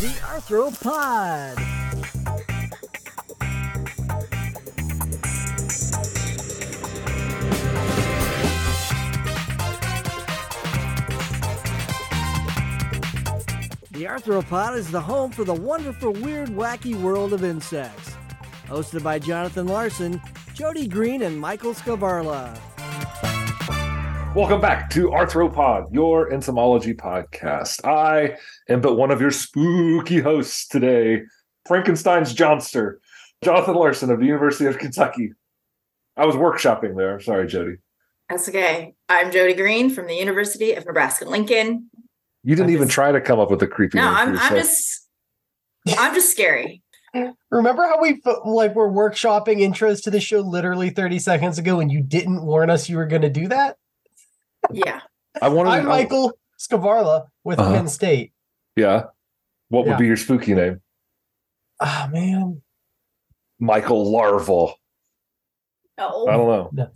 The Arthropod. The Arthropod is the home for the wonderful, weird, wacky world of insects. Hosted by Jonathan Larson, Jody Green, and Michael Skvarla. Welcome back to Arthropod, your entomology podcast. I am but one of your spooky hosts today, Frankenstein's Johnster, Jonathan Larson of the University of Kentucky. I was workshopping there. Sorry, Jody. That's okay. I'm Jody Green from the University of Nebraska Lincoln. You didn't I'm even just- try to come up with a creepy No, I'm, I'm just I'm just scary. Remember how we f- like were workshopping intros to the show literally 30 seconds ago and you didn't warn us you were going to do that? Yeah. I wanted. I'm I- Michael Skvarla with Uh-huh. Penn State. yeah. What would Yeah. be your spooky name? Ah man, Michael Larval. I Oh, don't know.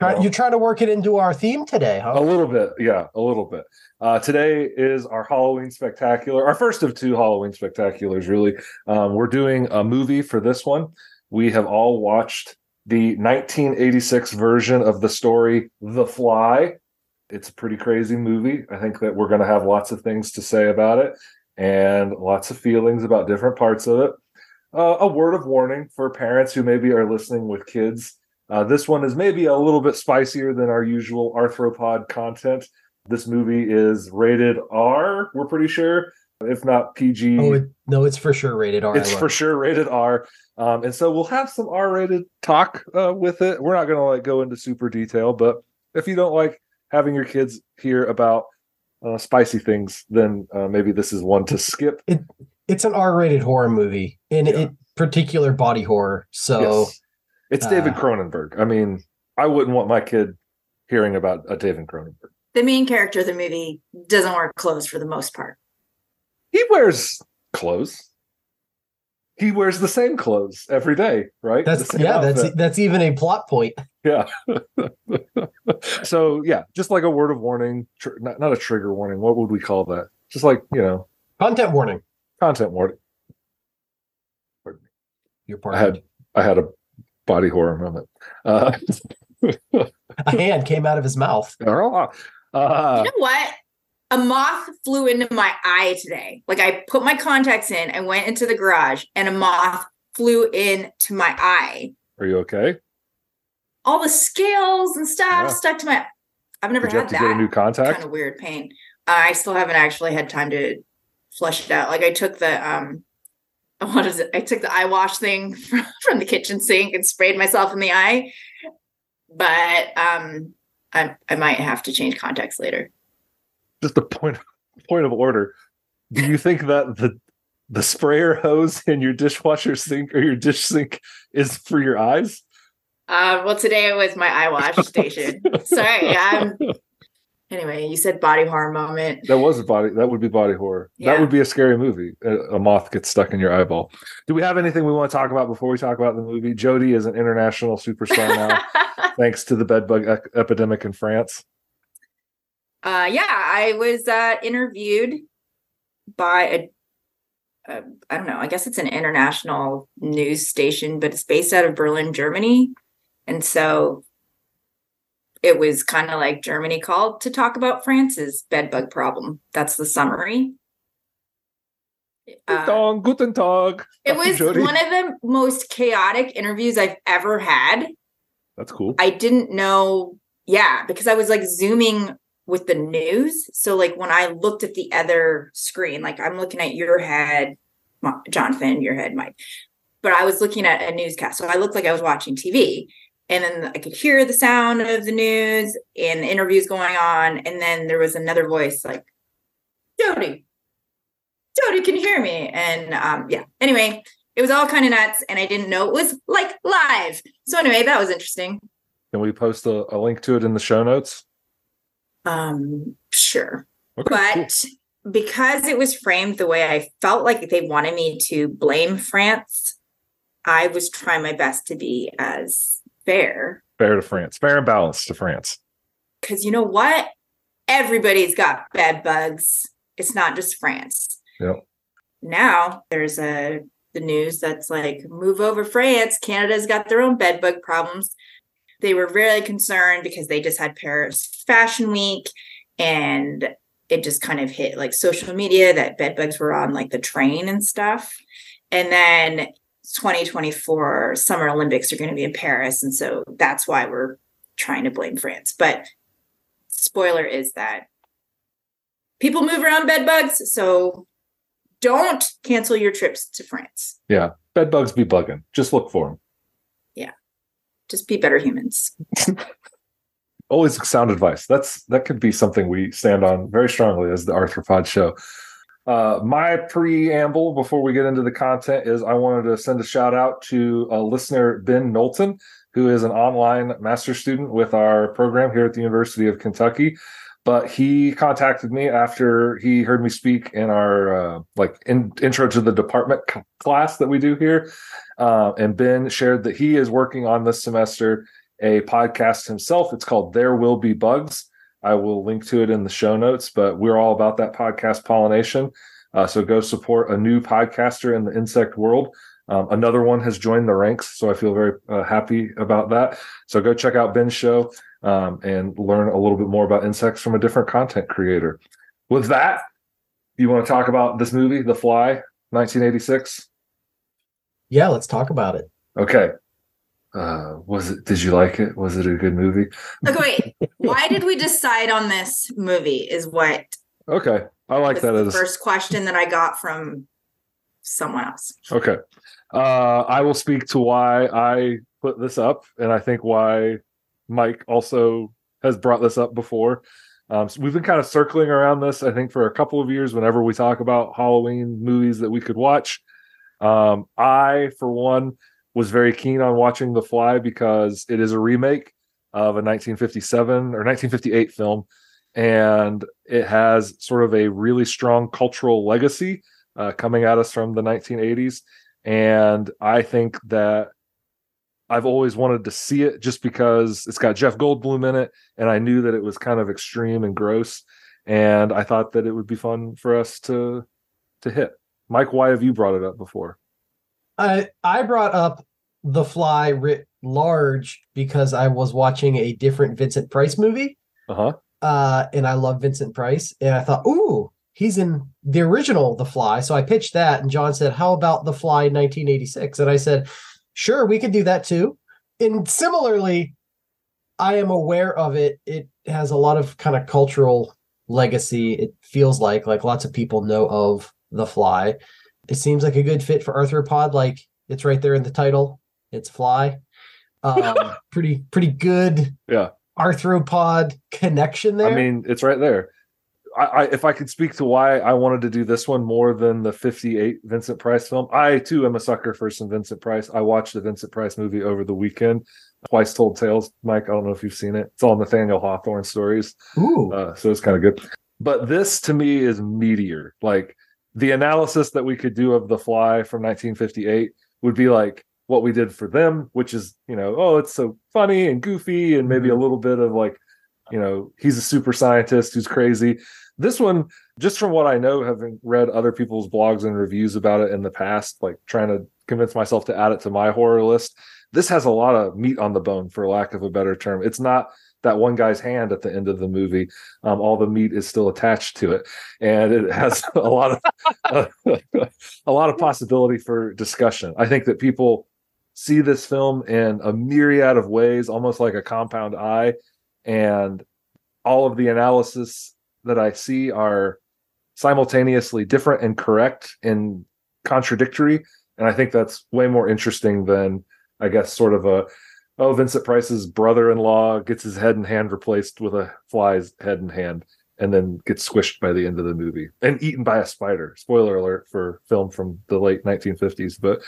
Try- Well- you're trying to work it into our theme today, huh? A little bit, yeah, a little bit. Uh, today is our Halloween spectacular, our first of two Halloween spectaculars. Really, um, we're doing a movie for this one. We have all watched the 1986 version of the story "The Fly." It's a pretty crazy movie. I think that we're going to have lots of things to say about it and lots of feelings about different parts of it. Uh, a word of warning for parents who maybe are listening with kids. Uh, this one is maybe a little bit spicier than our usual arthropod content. This movie is rated R, we're pretty sure, if not PG. Oh, it, no, it's for sure rated R. it's for sure rated R. Um, and so we'll have some R-rated talk uh, with it. We're not going to like go into super detail, but if you don't like having your kids hear about uh, spicy things, then uh, maybe this is one to skip. it. It's an R-rated horror movie, in Yeah. it particular body horror. So Yes. It's David uh, Cronenberg. I mean, I wouldn't want my kid hearing about a David Cronenberg. the main character of the movie doesn't wear clothes for the most part. He wears clothes. He wears the same clothes every day, right? That's yeah, that's outfit. that's even a plot point. yeah. so yeah, just like a word of warning, tr- not, not a trigger warning. What would we call that? Just like you know, Content warning. content warning. Your part. I had I had a body horror moment. Uh, a hand came out of his mouth. uh, you know what? A moth flew into my eye today. Like I put my contacts in, I went into the garage, and a moth flew into my eye. are you okay? All the scales and stuff Yeah. stuck to my. I've never Did you had have to that. get a new contact? kind of weird pain. Uh, I still haven't actually had time to flush it out. Like I took the um, what is it? I took the eye wash thing from, from the kitchen sink and sprayed myself in the eye. But um, I I might have to change contacts later. Just a point point of order. Do you think that the the sprayer hose in your dishwasher sink or your dish sink is for your eyes? Uh, well, today it was my eye wash station. Sorry. Um, anyway, you said body horror moment. That was a body. That would be body horror. That would be a scary movie. A, a moth gets stuck in your eyeball. Do we have anything we want to talk about before we talk about the movie? Jody is an international superstar now, thanks to the bedbug ec- epidemic in France. Uh yeah i was uh interviewed by a, a i don't know i guess it's an international news station but it's based out of berlin germany and so it was kind of like germany called to talk about france's bedbug problem that's the summary Uh, guten Tag. it was Jody. one of the most chaotic interviews i've ever had That's cool. I didn't know. Yeah, because I was like zooming with the news. So like when I looked at the other screen, like I'm looking at your head, Jonathan, your head, Mike, but I was looking at a newscast. So I looked like I was watching TV. And then I could hear the sound of the news and interviews going on. And then there was another voice like, Jody, Jody, can you hear me? And um, yeah, anyway, it was all kind of nuts. And I didn't know it was like live. So anyway, that was interesting. Can we post a, a link to it in the show notes? Um, sure. Okay, cool. But because it was framed the way I felt like they wanted me to blame France, I was trying my best to be as fair. fair to France, fair and balanced to France. Because you know what? Everybody's got bed bugs. It's not just France. Yep. now there's a the news that's like move over France. Canada's got their own bedbug problems. They were really concerned because they just had Paris Fashion Week and it just kind of hit like social media that bedbugs were on like the train and stuff. And then 2024 Summer Olympics are going to be in Paris. And so that's why we're trying to blame France. But spoiler is that people move around bedbugs. So don't cancel your trips to France. Yeah. Bed bugs be bugging. Just look for them. Just be better humans. Always sound advice. That's that could be something we stand on very strongly as the Arthropod show. Uh, my preamble before we get into the content is I wanted to send a shout out to a listener, Ben Knowlton, who is an online master student with our program here at the University of Kentucky but he contacted me after he heard me speak in our uh, like in, intro to the department class that we do here uh, and ben shared that he is working on this semester a podcast himself. It's called there will be bugs. I will link to it in the show notes but we're all about that podcast pollination. Uh, so go support a new podcaster in the insect world. Um, another one has joined the ranks so i feel very uh, happy about that. So go check out ben's show um, and learn a little bit more about insects from a different content creator. With that, you want to talk about this movie, The Fly, 1986? Yeah, let's talk about it. Okay. Uh, was it? Did you like it? Was it a good movie? Okay, wait. Why did we decide on this movie? Is what Okay, I like that as the as first question that I got from someone else. okay. Uh, I will speak to why I put this up, and I think why Mike also has brought this up before. Um, so we've been kind of circling around this, I think, for a couple of years whenever we talk about Halloween movies that we could watch. Um, I, for one, was very keen on watching The Fly because it is a remake of a 1957 or 1958 film, and it has sort of a really strong cultural legacy uh, coming at us from the 1980s. And I think that I've always wanted to see it just because it's got Jeff Goldblum in it, and I knew that it was kind of extreme and gross, and I thought that it would be fun for us to to hit. Mike, why have you brought it up before? I I brought up The Fly writ large because I was watching a different Vincent Price movie, Uh-huh. uh, and I love Vincent Price, and I thought, ooh, he's in the original The Fly. So I pitched that, and John said, "How about The Fly 1986?" And I said, "Sure, we could do that too." And similarly, I am aware of it. It has a lot of kind of cultural legacy. It feels like like lots of people know of The Fly. It seems like a good fit for Arthropod. Like it's right there in the title. It's Fly. Um, pretty pretty good. Yeah. Arthropod connection there. I mean, it's right there. I, I, if I could speak to why I wanted to do this one more than the 58 Vincent Price film, I too am a sucker for some Vincent Price. I watched the Vincent Price movie over the weekend, Twice Told Tales. Mike, I don't know if you've seen it. It's all Nathaniel Hawthorne stories. Ooh. Uh, so it's kind of good. But this to me is meteor. Like the analysis that we could do of The Fly from 1958 would be like what we did for them, which is, you know, oh, it's so funny and goofy and maybe a mm-hmm. little bit of like, you know, he's a super scientist who's crazy. This one, just from what I know, having read other people's blogs and reviews about it in the past, like trying to convince myself to add it to my horror list, this has a lot of meat on the bone, for lack of a better term. It's not that one guy's hand at the end of the movie. Um, all the meat is still attached to it, and it has a lot of a lot of possibility for discussion. I think that people see this film in a myriad of ways, almost like a compound eye, and all of the analysis that I see are simultaneously different and correct and contradictory. And I think that's way more interesting than, I guess, sort of a oh, Vincent Price's brother-in-law gets his head and hand replaced with a fly's head and hand, and then gets squished by the end of the movie and eaten by a spider. Spoiler alert for film from the late 1950s, but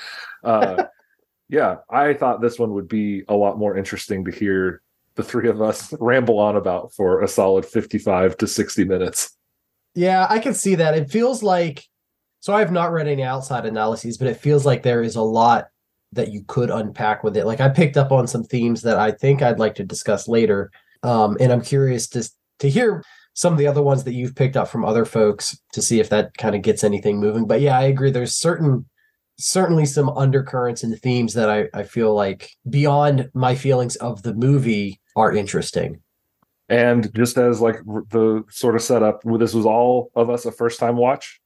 uh, yeah, I thought this one would be a lot more interesting to hear the three of us ramble on about for a solid 55 to 60 minutes. Yeah, I can see that. It feels like so I have not read any outside analyses, but it feels like there is a lot that you could unpack with it. Like I picked up on some themes that I think I'd like to discuss later. Um, and I'm curious to to hear some of the other ones that you've picked up from other folks to see if that kind of gets anything moving. But yeah, I agree. There's certain certainly some undercurrents and themes that I, I feel like beyond my feelings of the movie are interesting. And just as like the sort of setup, this was all of us a first time watch.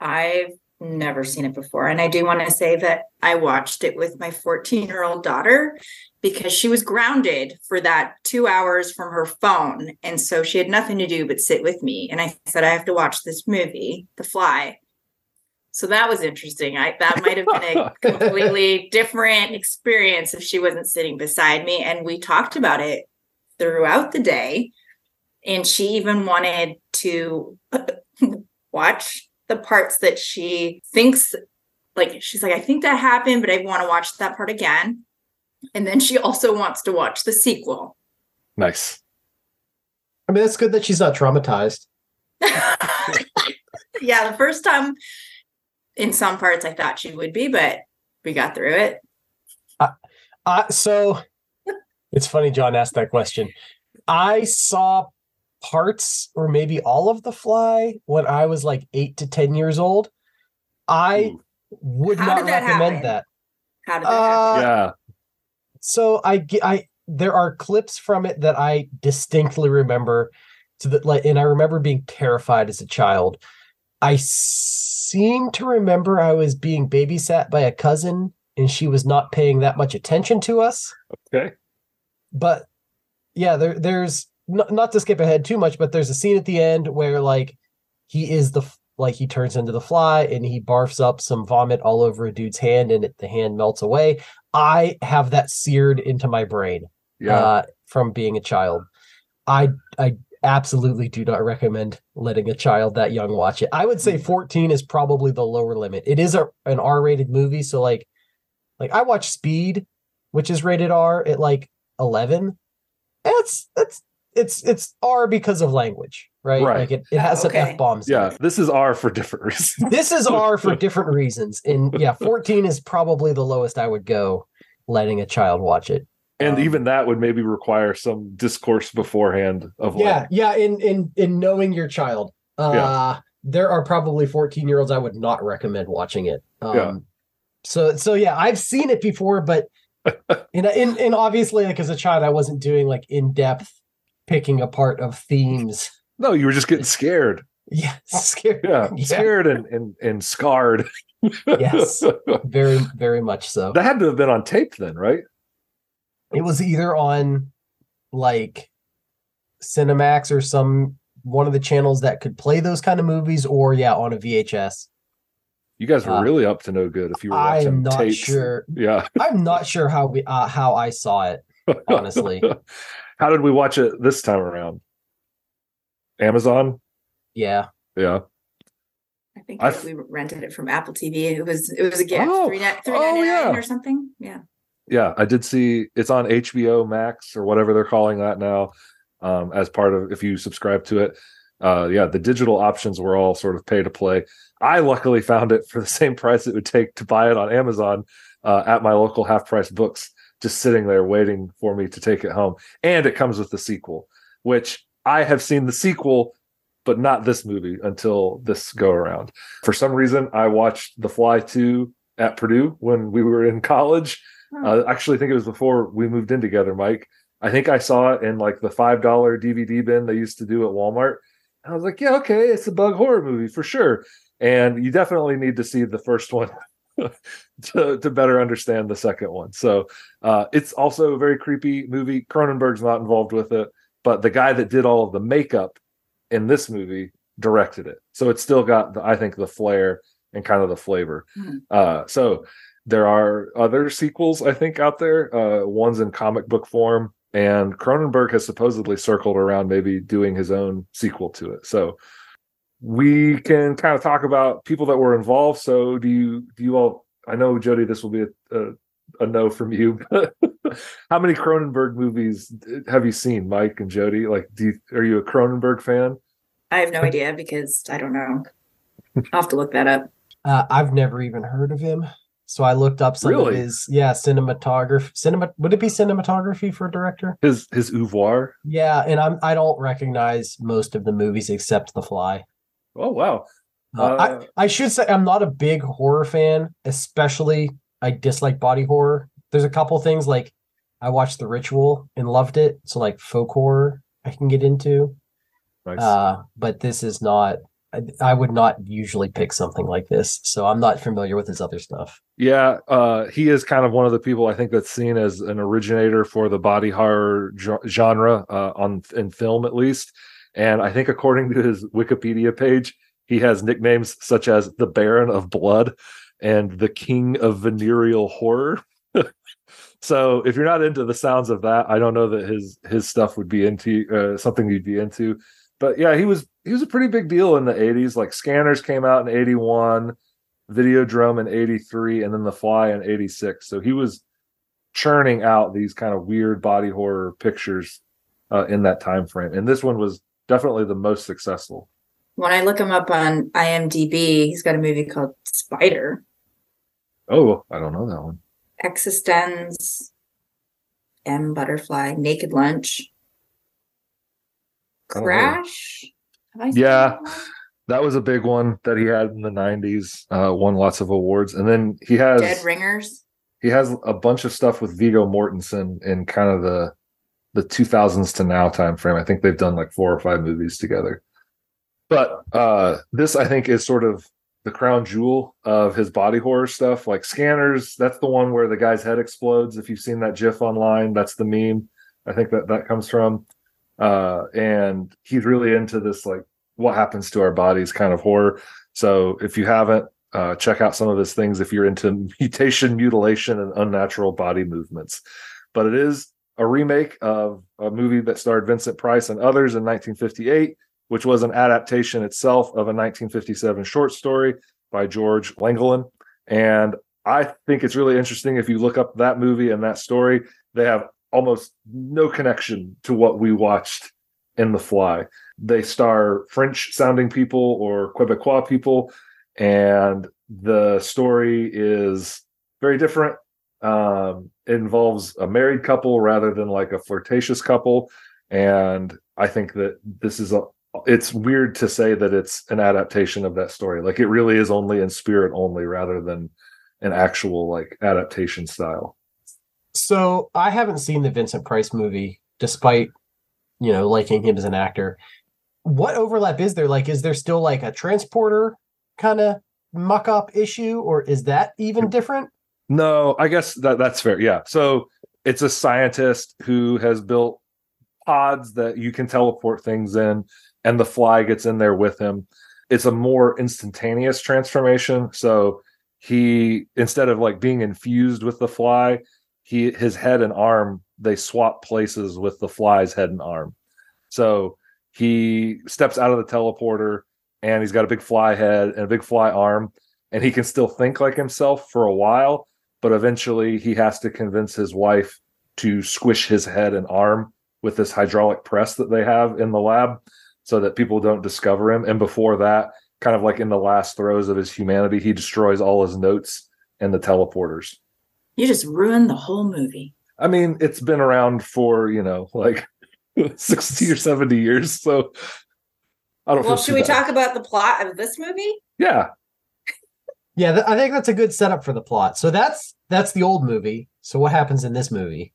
I've never seen it before. And I do want to say that I watched it with my 14 year old daughter because she was grounded for that two hours from her phone. And so she had nothing to do but sit with me. And I said, I have to watch this movie, The Fly. So that was interesting. I that might have been a completely different experience if she wasn't sitting beside me. And we talked about it throughout the day. And she even wanted to watch the parts that she thinks like she's like, I think that happened, but I want to watch that part again. And then she also wants to watch the sequel. Nice. I mean, it's good that she's not traumatized. yeah, the first time in some parts I thought she would be, but we got through it. Uh, so it's funny John asked that question. I saw parts or maybe all of The Fly when I was like eight to 10 years old. I Ooh. would How not did that recommend happen? that. How did that Uh, happen? yeah. so I I there are clips from it that I distinctly remember to the like and I remember being terrified as a child. I seem to remember I was being babysat by a cousin and she was not paying that much attention to us. Okay. But yeah, there there's not, not to skip ahead too much, but there's a scene at the end where like he is the like he turns into the fly and he barfs up some vomit all over a dude's hand and it, the hand melts away. I have that seared into my brain Yeah. uh, from being a child. I I absolutely do not recommend letting a child that young watch it. I would say 14 is probably the lower limit. It is a, an R-rated movie, so like like I watch Speed, which is rated R at like 11. That's it's it's it's R because of language, right? Right. Like it, it has Oh, some. F bombs. yeah. This is R for different reasons. This is R for different reasons. And yeah, 14 is probably the lowest I would go letting a child watch it. and Um, even that would maybe require some discourse beforehand of like, yeah yeah in in in knowing your child uh there are probably 14 year olds i would not recommend watching it um Yeah. so so yeah i've seen it before but and, and and obviously like as a child i wasn't doing like in-depth picking apart of themes no, you were just getting scared. yeah scared. Yeah. Yeah. Scared and, and, and scarred. Yes. very very much so that had to have been on tape then, right? it was either on like cinemax or some one of the channels that could play those kind of movies or yeah on a vhs You guys were Uh, really up to no good if you were watching i'm not tapes. sure Yeah. I'm not sure how we uh, how I saw it. Honestly. How did we watch it this time around? Amazon? Yeah, Yeah. I think I've- we rented it from Apple TV. It was it was a gift, Oh. three ni- three Oh, ninety nine yeah. or something. Yeah. Yeah, I did see it's on HBO Max or whatever they're calling that now. Um, as part of if you subscribe to it. Uh yeah, the digital options were all sort of pay to play. I luckily found it for the same price it would take to buy it on Amazon uh, at my local half price books, just sitting there waiting for me to take it home. And it comes with the sequel, which I have seen the sequel, but not this movie until this go around. For some reason, I watched The Fly 2 at Purdue when we were in college. Uh, actually, I think it was before we moved in together, Mike. I think I saw it in like the $5 DVD bin they used to do at Walmart. And I was like, yeah, okay, it's a bug horror movie for sure. And you definitely need to see the first one to, to better understand the second one. So uh, it's also a very creepy movie. Cronenberg's not involved with it, but the guy that did all of the makeup in this movie directed it. So it's still got, the, I think, the flair and kind of the flavor. Hmm. Uh, so there are other sequels, I think, out there. Uh, one's in comic book form, and Cronenberg has supposedly circled around maybe doing his own sequel to it. So we can kind of talk about people that were involved. So do you do you all? I know Jody, this will be a, a, a no from you. But how many Cronenberg movies have you seen, Mike and Jody? Like, do you, are you a Cronenberg fan? I have no idea because I don't know. I'll have to look that up. uh, I've never even heard of him. So I looked up some Really? of his yeah cinematography. Cinema would it be cinematography for a director? His his oeuvre. Yeah, and I'm I don't recognize most of the movies except The Fly. Oh wow. Uh, Uh, I I should say I'm not a big horror fan, especially I dislike body horror. There's a couple things like I watched The Ritual and loved it, so like folk horror I can get into. Nice. Uh, but this is not. I, I would not usually pick something like this, so I'm not familiar with his other stuff. Yeah, uh, he is kind of one of the people I think that's seen as an originator for the body horror ge- genre uh, on in film, at least. And I think according to his Wikipedia page, he has nicknames such as the Baron of Blood and the King of Venereal Horror. so if you're not into the sounds of that, I don't know that his his stuff would be into uh, something you'd be into. But yeah, he was he was a pretty big deal in the 80s. Like Scanners came out in 81. Videodrome in 83 and then The Fly in 86. So he was churning out these kind of weird body horror pictures uh, in that time frame. And this one was definitely the most successful. When I look him up on IMDb, he's got a movie called Spider, Oh, I don't know that one. eXistenZ, M Butterfly, Naked Lunch, I don't know. Crash. Have I Yeah. that? That was a big one that he had in the 90s, uh, won lots of awards. And then he has Dead Ringers. he has a bunch of stuff with Viggo Mortensen in kind of the the 2000s to now time frame. I think they've done like four or five movies together. But uh this I think is sort of the crown jewel of his body horror stuff. Like Scanners, that's the one where the guy's head explodes. If you've seen that GIF online, that's the meme. I think that that comes from. Uh, and he's really into this like what happens to our bodies kind of horror. So if you haven't, uh, check out some of his things if you're into mutation, mutilation, and unnatural body movements. But it is a remake of a movie that starred Vincent Price and others in 1958, which was an adaptation itself of a 1957 short story by George Langelaan. And I think it's really interesting if you look up that movie and that story, they have almost no connection to what we watched in The Fly. They star French sounding people or Quebecois people, and the story is very different. Um, involves a married couple rather than like a flirtatious couple. And I think that this is a it's weird to say that it's an adaptation of that story. Like it really is only in spirit only rather than an actual like adaptation style. So I haven't seen the Vincent Price movie, despite you know liking him as an actor. What overlap is there? Like, is there still like a transporter kind of muck up issue, or is that even different? No, I guess that that's fair. Yeah. So it's a scientist who has built pods that you can teleport things in, and the fly gets in there with him. It's a more instantaneous transformation. So he instead of like being infused with the fly, he his head and arm they swap places with the fly's head and arm. So he steps out of the teleporter and he's got a big fly head and a big fly arm and he can still think like himself for a while but eventually he has to convince his wife to squish his head and arm with this hydraulic press that they have in the lab so that people don't discover him and before that kind of like in the last throes of his humanity he destroys all his notes and the teleporters You just ruined the whole movie. i mean it's been around for you know like 60 or 70 years so i don't Well, feel should we bad. talk about the plot of this movie? yeah Yeah, th- I think that's a good setup for the plot. So that's that's the old movie. So what happens in this movie?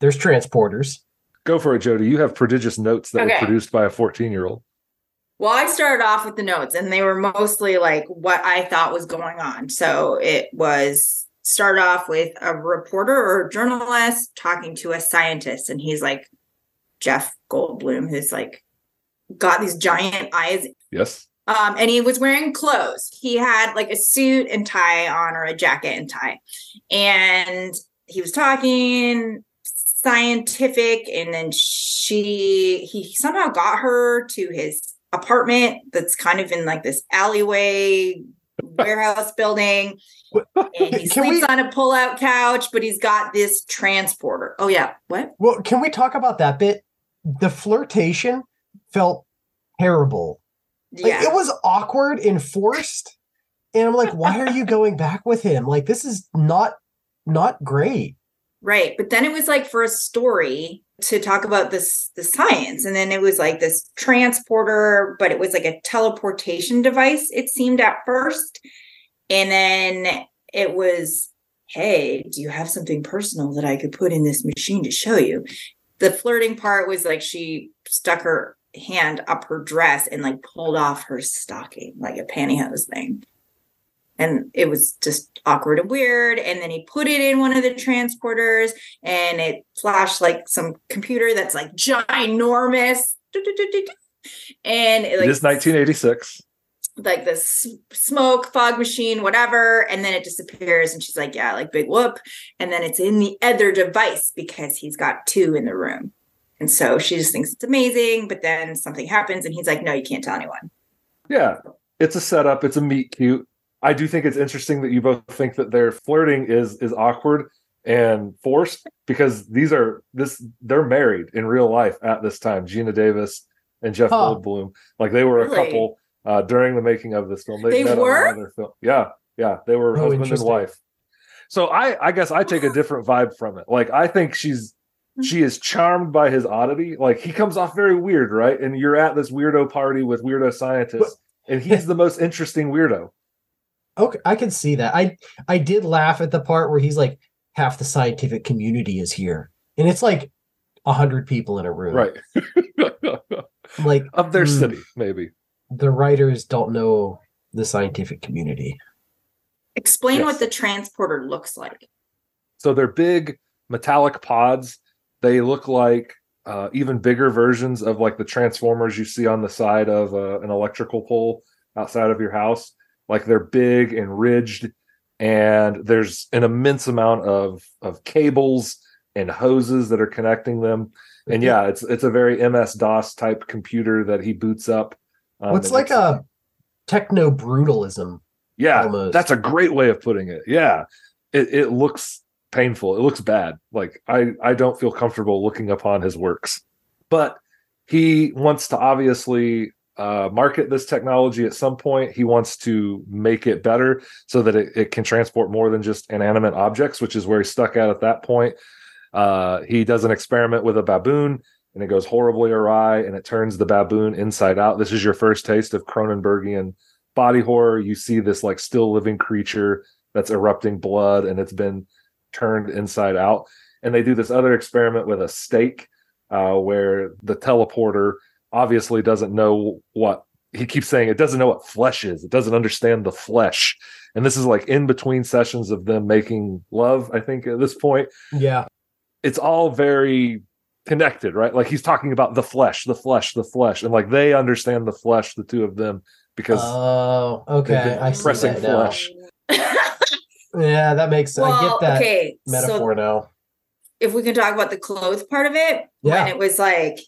There's transporters. go for it jody you have prodigious notes that were produced by a 14 year old Well, I started off with the notes and they were mostly like what I thought was going on. So it was start off with a reporter or a journalist talking to a scientist, and he's like Jeff Goldblum, who's like got these giant eyes. yes Um, and he was wearing clothes. He had like a suit and tie on, or a jacket and tie. And he was talking scientific, and then she he somehow got her to his apartment that's kind of in like this alleyway warehouse building. And he sleeps we- on a pull-out couch, but he's got this transporter. Oh yeah, what? Well, can we talk about that bit? The flirtation felt terrible. Like Yeah. it was awkward and forced. And I'm like, why are you going back with him? Like, this is not not great. Right. But then it was like for a story to talk about this the science. And then it was like this transporter, but it was like a teleportation device, it seemed at first. And then it was, hey, do you have something personal that I could put in this machine to show you? The flirting part was like she stuck her hand up her dress and like pulled off her stocking, like a pantyhose thing. And it was just awkward and weird. And then he put it in one of the transporters and it flashed like some computer that's like ginormous. And it, like, it is 1986 like this smoke fog machine whatever. And then it disappears and she's like yeah like big whoop. And then it's in the other device because he's got two in the room and so she just thinks it's amazing but then something happens and he's like no you can't tell anyone yeah it's a setup it's a meet cute I do think it's interesting that you both think that their flirting is is awkward and forced because these are this they're married in real life at this time. Geena Davis and Jeff huh. Goldblum, like they were really? a couple uh, during the making of this film. They, they were. Film. Yeah, yeah, they were oh, husband and wife. So I I guess I take a different vibe from it. Like I think she's she is charmed by his oddity. Like he comes off very weird, right? And you're at this weirdo party with weirdo scientists, but, and he's the most interesting weirdo. Okay, I can see that. I I did laugh at the part where he's like, half the scientific community is here, and it's like a hundred people in a room, right? like of their mm, city, maybe. The writers don't know the scientific community. Explain yes. what the transporter looks like. So they're big metallic pods. They look like uh, even bigger versions of like the transformers you see on the side of uh, an electrical pole outside of your house. Like they're big and ridged and there's an immense amount of of cables and hoses that are connecting them. And yeah it's it's a very ms dos type computer that he boots up um, what's like a techno brutalism yeah almost. that's a great way of putting it. Yeah. It, it looks painful it looks bad like i i don't feel comfortable looking upon his works but he wants to obviously uh, market this technology at some point. He wants to make it better so that it, it, can transport more than just inanimate objects, which is where he's stuck at at that point. Uh, he does an experiment with a baboon and it goes horribly awry and it turns the baboon inside out. This is your first taste of Cronenbergian body horror. You see this like still living creature that's erupting blood and it's been turned inside out. And they do this other experiment with a stake uh, where the teleporter obviously doesn't know what he keeps saying it doesn't know what flesh is. It doesn't understand the flesh. And this is like in between sessions of them making love, I think at this point. Yeah. It's all very connected, right? Like he's talking about the flesh, the flesh, the flesh. And like they understand the flesh, the two of them, because Oh, okay. I see pressing flesh. yeah, that makes sense. Well, I get that okay, metaphor so now. If we can talk about the clothes part of it, yeah. when it was like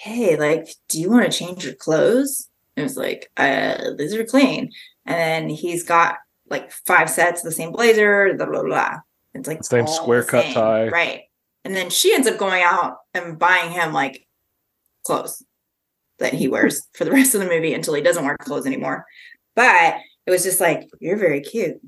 hey, like, do you want to change your clothes? And it was like, uh, these are clean. And then he's got like five sets of the same blazer, blah, blah, blah. It's like same square cut same. tie. Right. And then she ends up going out and buying him like clothes that he wears for the rest of the movie until he doesn't wear clothes anymore. But it was just like, you're very cute.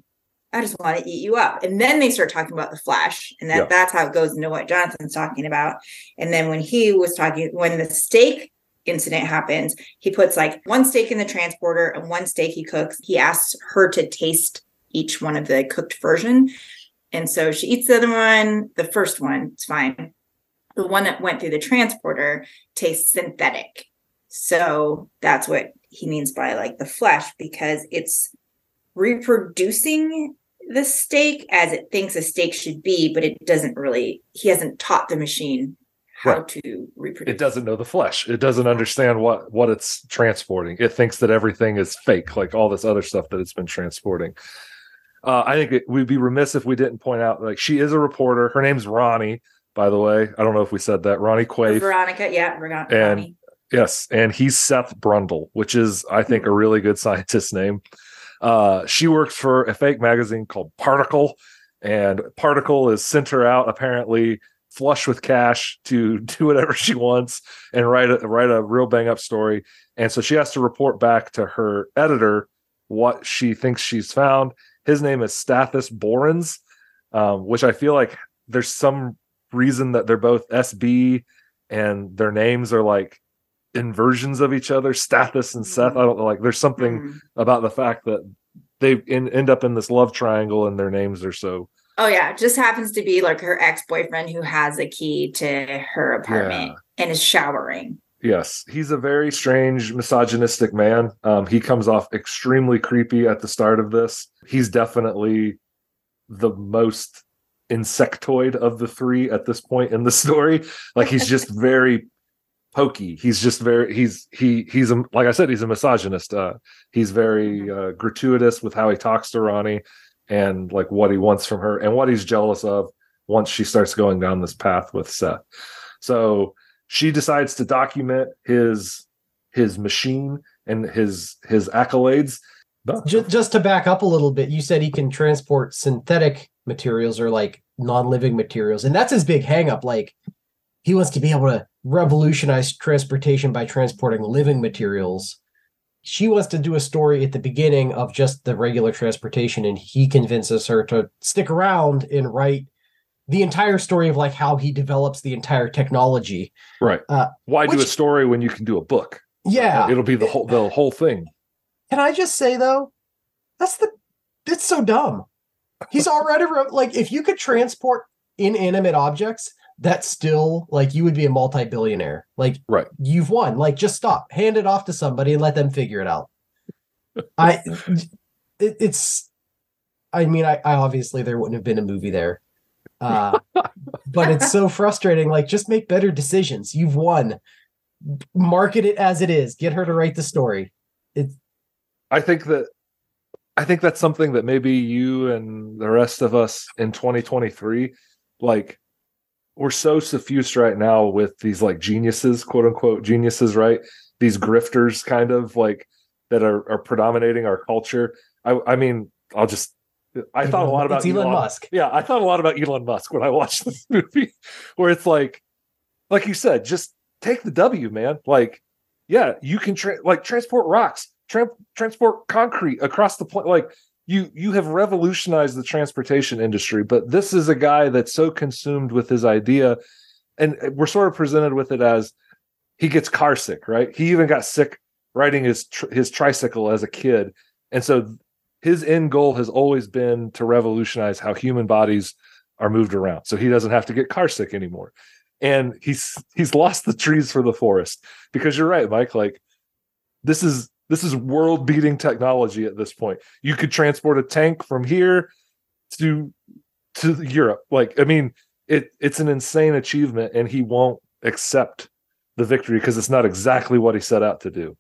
I just want to eat you up. And then they start talking about the flash. And that, yeah. that's how it goes into what Jonathan's talking about. And then when he was talking, when the steak incident happens, he puts like one steak in the transporter and one steak he cooks. He asks her to taste each one of the cooked version. And so she eats the other one, the first one, it's fine. The one that went through the transporter tastes synthetic. So that's what he means by like the flesh because it's reproducing the steak as it thinks a steak should be, but it doesn't really, he hasn't taught the machine how right. to reproduce. It doesn't know the flesh. It doesn't understand what what it's transporting. It thinks that everything is fake, like all this other stuff that it's been transporting. Uh, I think it, we'd be remiss if we didn't point out like she is a reporter. Her name's Ronnie, by the way. I don't know if we said that. Ronnie Quaife. Veronica, yeah, Veronica. And yes, and he's Seth Brundle, which is I think a really good scientist name. Uh, she works for a fake magazine called Particle, and Particle is sent her out apparently flush with cash to do whatever she wants and write a write a real bang up story. And so she has to report back to her editor what she thinks she's found. His name is Stathis Borans, um, which I feel like there's some reason that they're both SB and their names are like inversions of each other, Stathis and Seth. I don't know, like there's something Mm. about the fact that they in, end up in this love triangle and their names are so Oh yeah, just happens to be like her ex-boyfriend who has a key to her apartment and is showering. Yes, he's a very strange, misogynistic man. Um, he comes off extremely creepy at the start of this. He's definitely the most insectoid of the three at this point in the story. Like he's just very pokey. He's just very he's he he's a like I said he's a misogynist. Uh, he's very uh, gratuitous with how he talks to Ronnie and like what he wants from her and what he's jealous of once she starts going down this path with Seth. So she decides to document his his machine and his his accolades. Just, just to back up a little bit, you said he can transport synthetic materials or like non-living materials, and that's his big hangup. Like he wants to be able to revolutionize transportation by transporting living materials. She wants to do a story at the beginning of just the regular transportation, and he convinces her to stick around and write the entire story of like how he develops the entire technology. right. uh, Why do a story when you can do a book? Yeah, It'll be the whole the whole thing. Can I just say though, that's the it's so dumb. He's already wrote like if you could transport inanimate objects, that's still like you would be a multi-billionaire. Like Right. you've won. Like just stop, hand it off to somebody and let them figure it out. I it, it's I mean, I, I obviously there wouldn't have been a movie there. Uh but it's so frustrating. Like just make better decisions. You've won. Market it as it is. Get her to write the story. It's I think that I think that's something that maybe you and the rest of us in 2023 like we're so suffused right now with these like geniuses, quote unquote geniuses, right? These grifters kind of like that are, are predominating our culture. I I mean, I'll just I thought a lot about it's Elon, Musk. Yeah, I thought a lot about Elon Musk when I watched this movie, where it's like, like you said, just take the W, man. Like, yeah, you can tra- like transport rocks, tra- transport concrete across the planet. Like, you you have revolutionized the transportation industry, but this is a guy that's so consumed with his idea, and we're sort of presented with it as he gets car sick, right? He even got sick riding his his tricycle as a kid, and so his end goal has always been to revolutionize how human bodies are moved around so he doesn't have to get car sick anymore and he's he's lost the trees for the forest because you're right mike like this is this is world beating technology at this point you could transport a tank from here to to europe like i mean it it's an insane achievement and he won't accept the victory because it's not exactly what he set out to do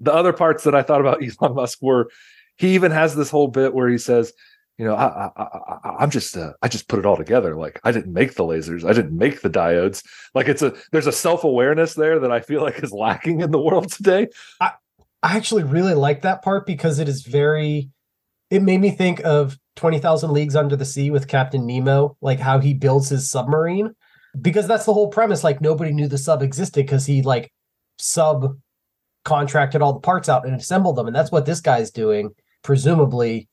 the other parts that i thought about elon musk were he even has this whole bit where he says, you know, I, I, I'm just, uh, I just put it all together. Like I didn't make the lasers, I didn't make the diodes. Like it's a, there's a self awareness there that I feel like is lacking in the world today. I actually really like that part because it is very it made me think of 20,000 Leagues Under the Sea with Captain Nemo, like how he builds his submarine. Because that's the whole premise. Like nobody knew the sub existed because he like sub contracted all the parts out and assembled them. And that's what this guy's doing. Presumably,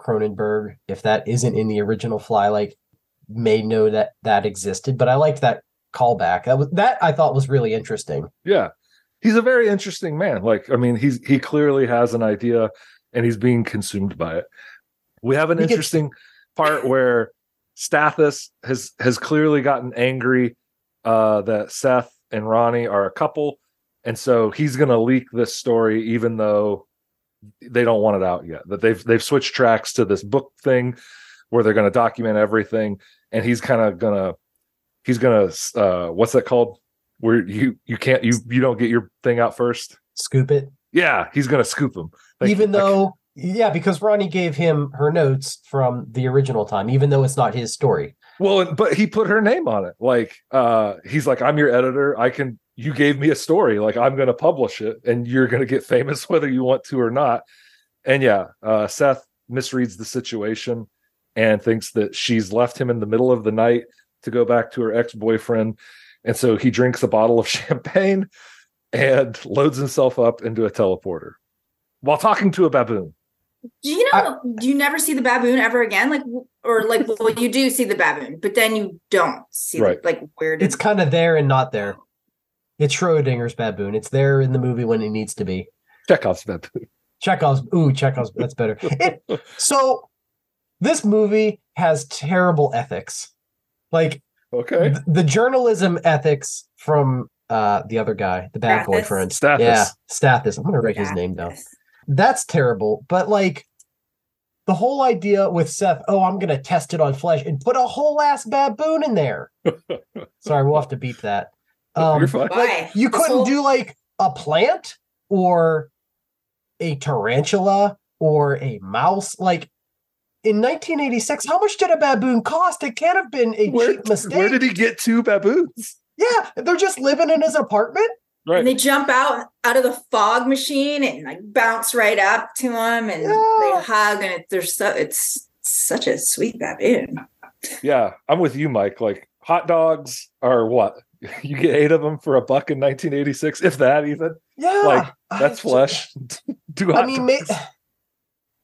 Cronenberg, if that isn't in the original fly, like may know that that existed. But I liked that callback. That was that I thought was really interesting. Yeah. He's a very interesting man. Like, I mean, he's, he clearly has an idea and he's being consumed by it. We have an He gets- interesting part where Stathis has, has clearly gotten angry uh, that Seth and Ronnie are a couple. And so he's going to leak this story, even though they don't want it out yet. That they've they've switched tracks to this book thing where they're going to document everything, and he's kind of gonna he's gonna uh, what's that called? Where you you can't you you don't get your thing out first. Scoop it. Yeah, he's gonna scoop him. Thank even though yeah because ronnie gave him her notes from the original time even though it's not his story Well, but he put her name on it. Like, uh, he's like, I'm your editor. I can, you gave me a story. Like, I'm going to publish it and you're going to get famous whether you want to or not. And yeah, uh, Seth misreads the situation and thinks that she's left him in the middle of the night to go back to her ex boyfriend. And so he drinks a bottle of champagne and loads himself up into a teleporter. while talking to a baboon. Do you know? do you never see the baboon ever again? Like, or like, well, you do see the baboon, but then you don't see. Right. The, like, where It's kind of there and not there. It's Schrodinger's baboon. It's there in the movie when it needs to be. Chekhov's baboon. Chekhov's. Ooh, Chekhov's. That's better. It, so this movie has terrible ethics. Like Okay. th- the journalism ethics from uh the other guy, the bad Stathis? boyfriend. Stathis. Yeah, Stathis. I'm gonna write his name down. That's terrible. But like the whole idea with Seth, oh, I'm gonna test it on flesh and put a whole ass baboon in there. Sorry, we'll have to beep that. Um, You're fine. Why? you couldn't whole- do like a plant or a tarantula or a mouse. Like in 1986, how much did a baboon cost? It can't have been a Where, cheap mistake. where did he get two baboons? yeah, they're just living in his apartment. Right. And they jump out out of the fog machine and like bounce right up to him, and Yeah. they hug, and it, they're so it's such a sweet baboon. Yeah, I'm with you, Mike. Like hot dogs are what? You get eight of them for a buck in 1986, if that even. Yeah, Like, That's I- flesh. Two I mean, ma- dogs.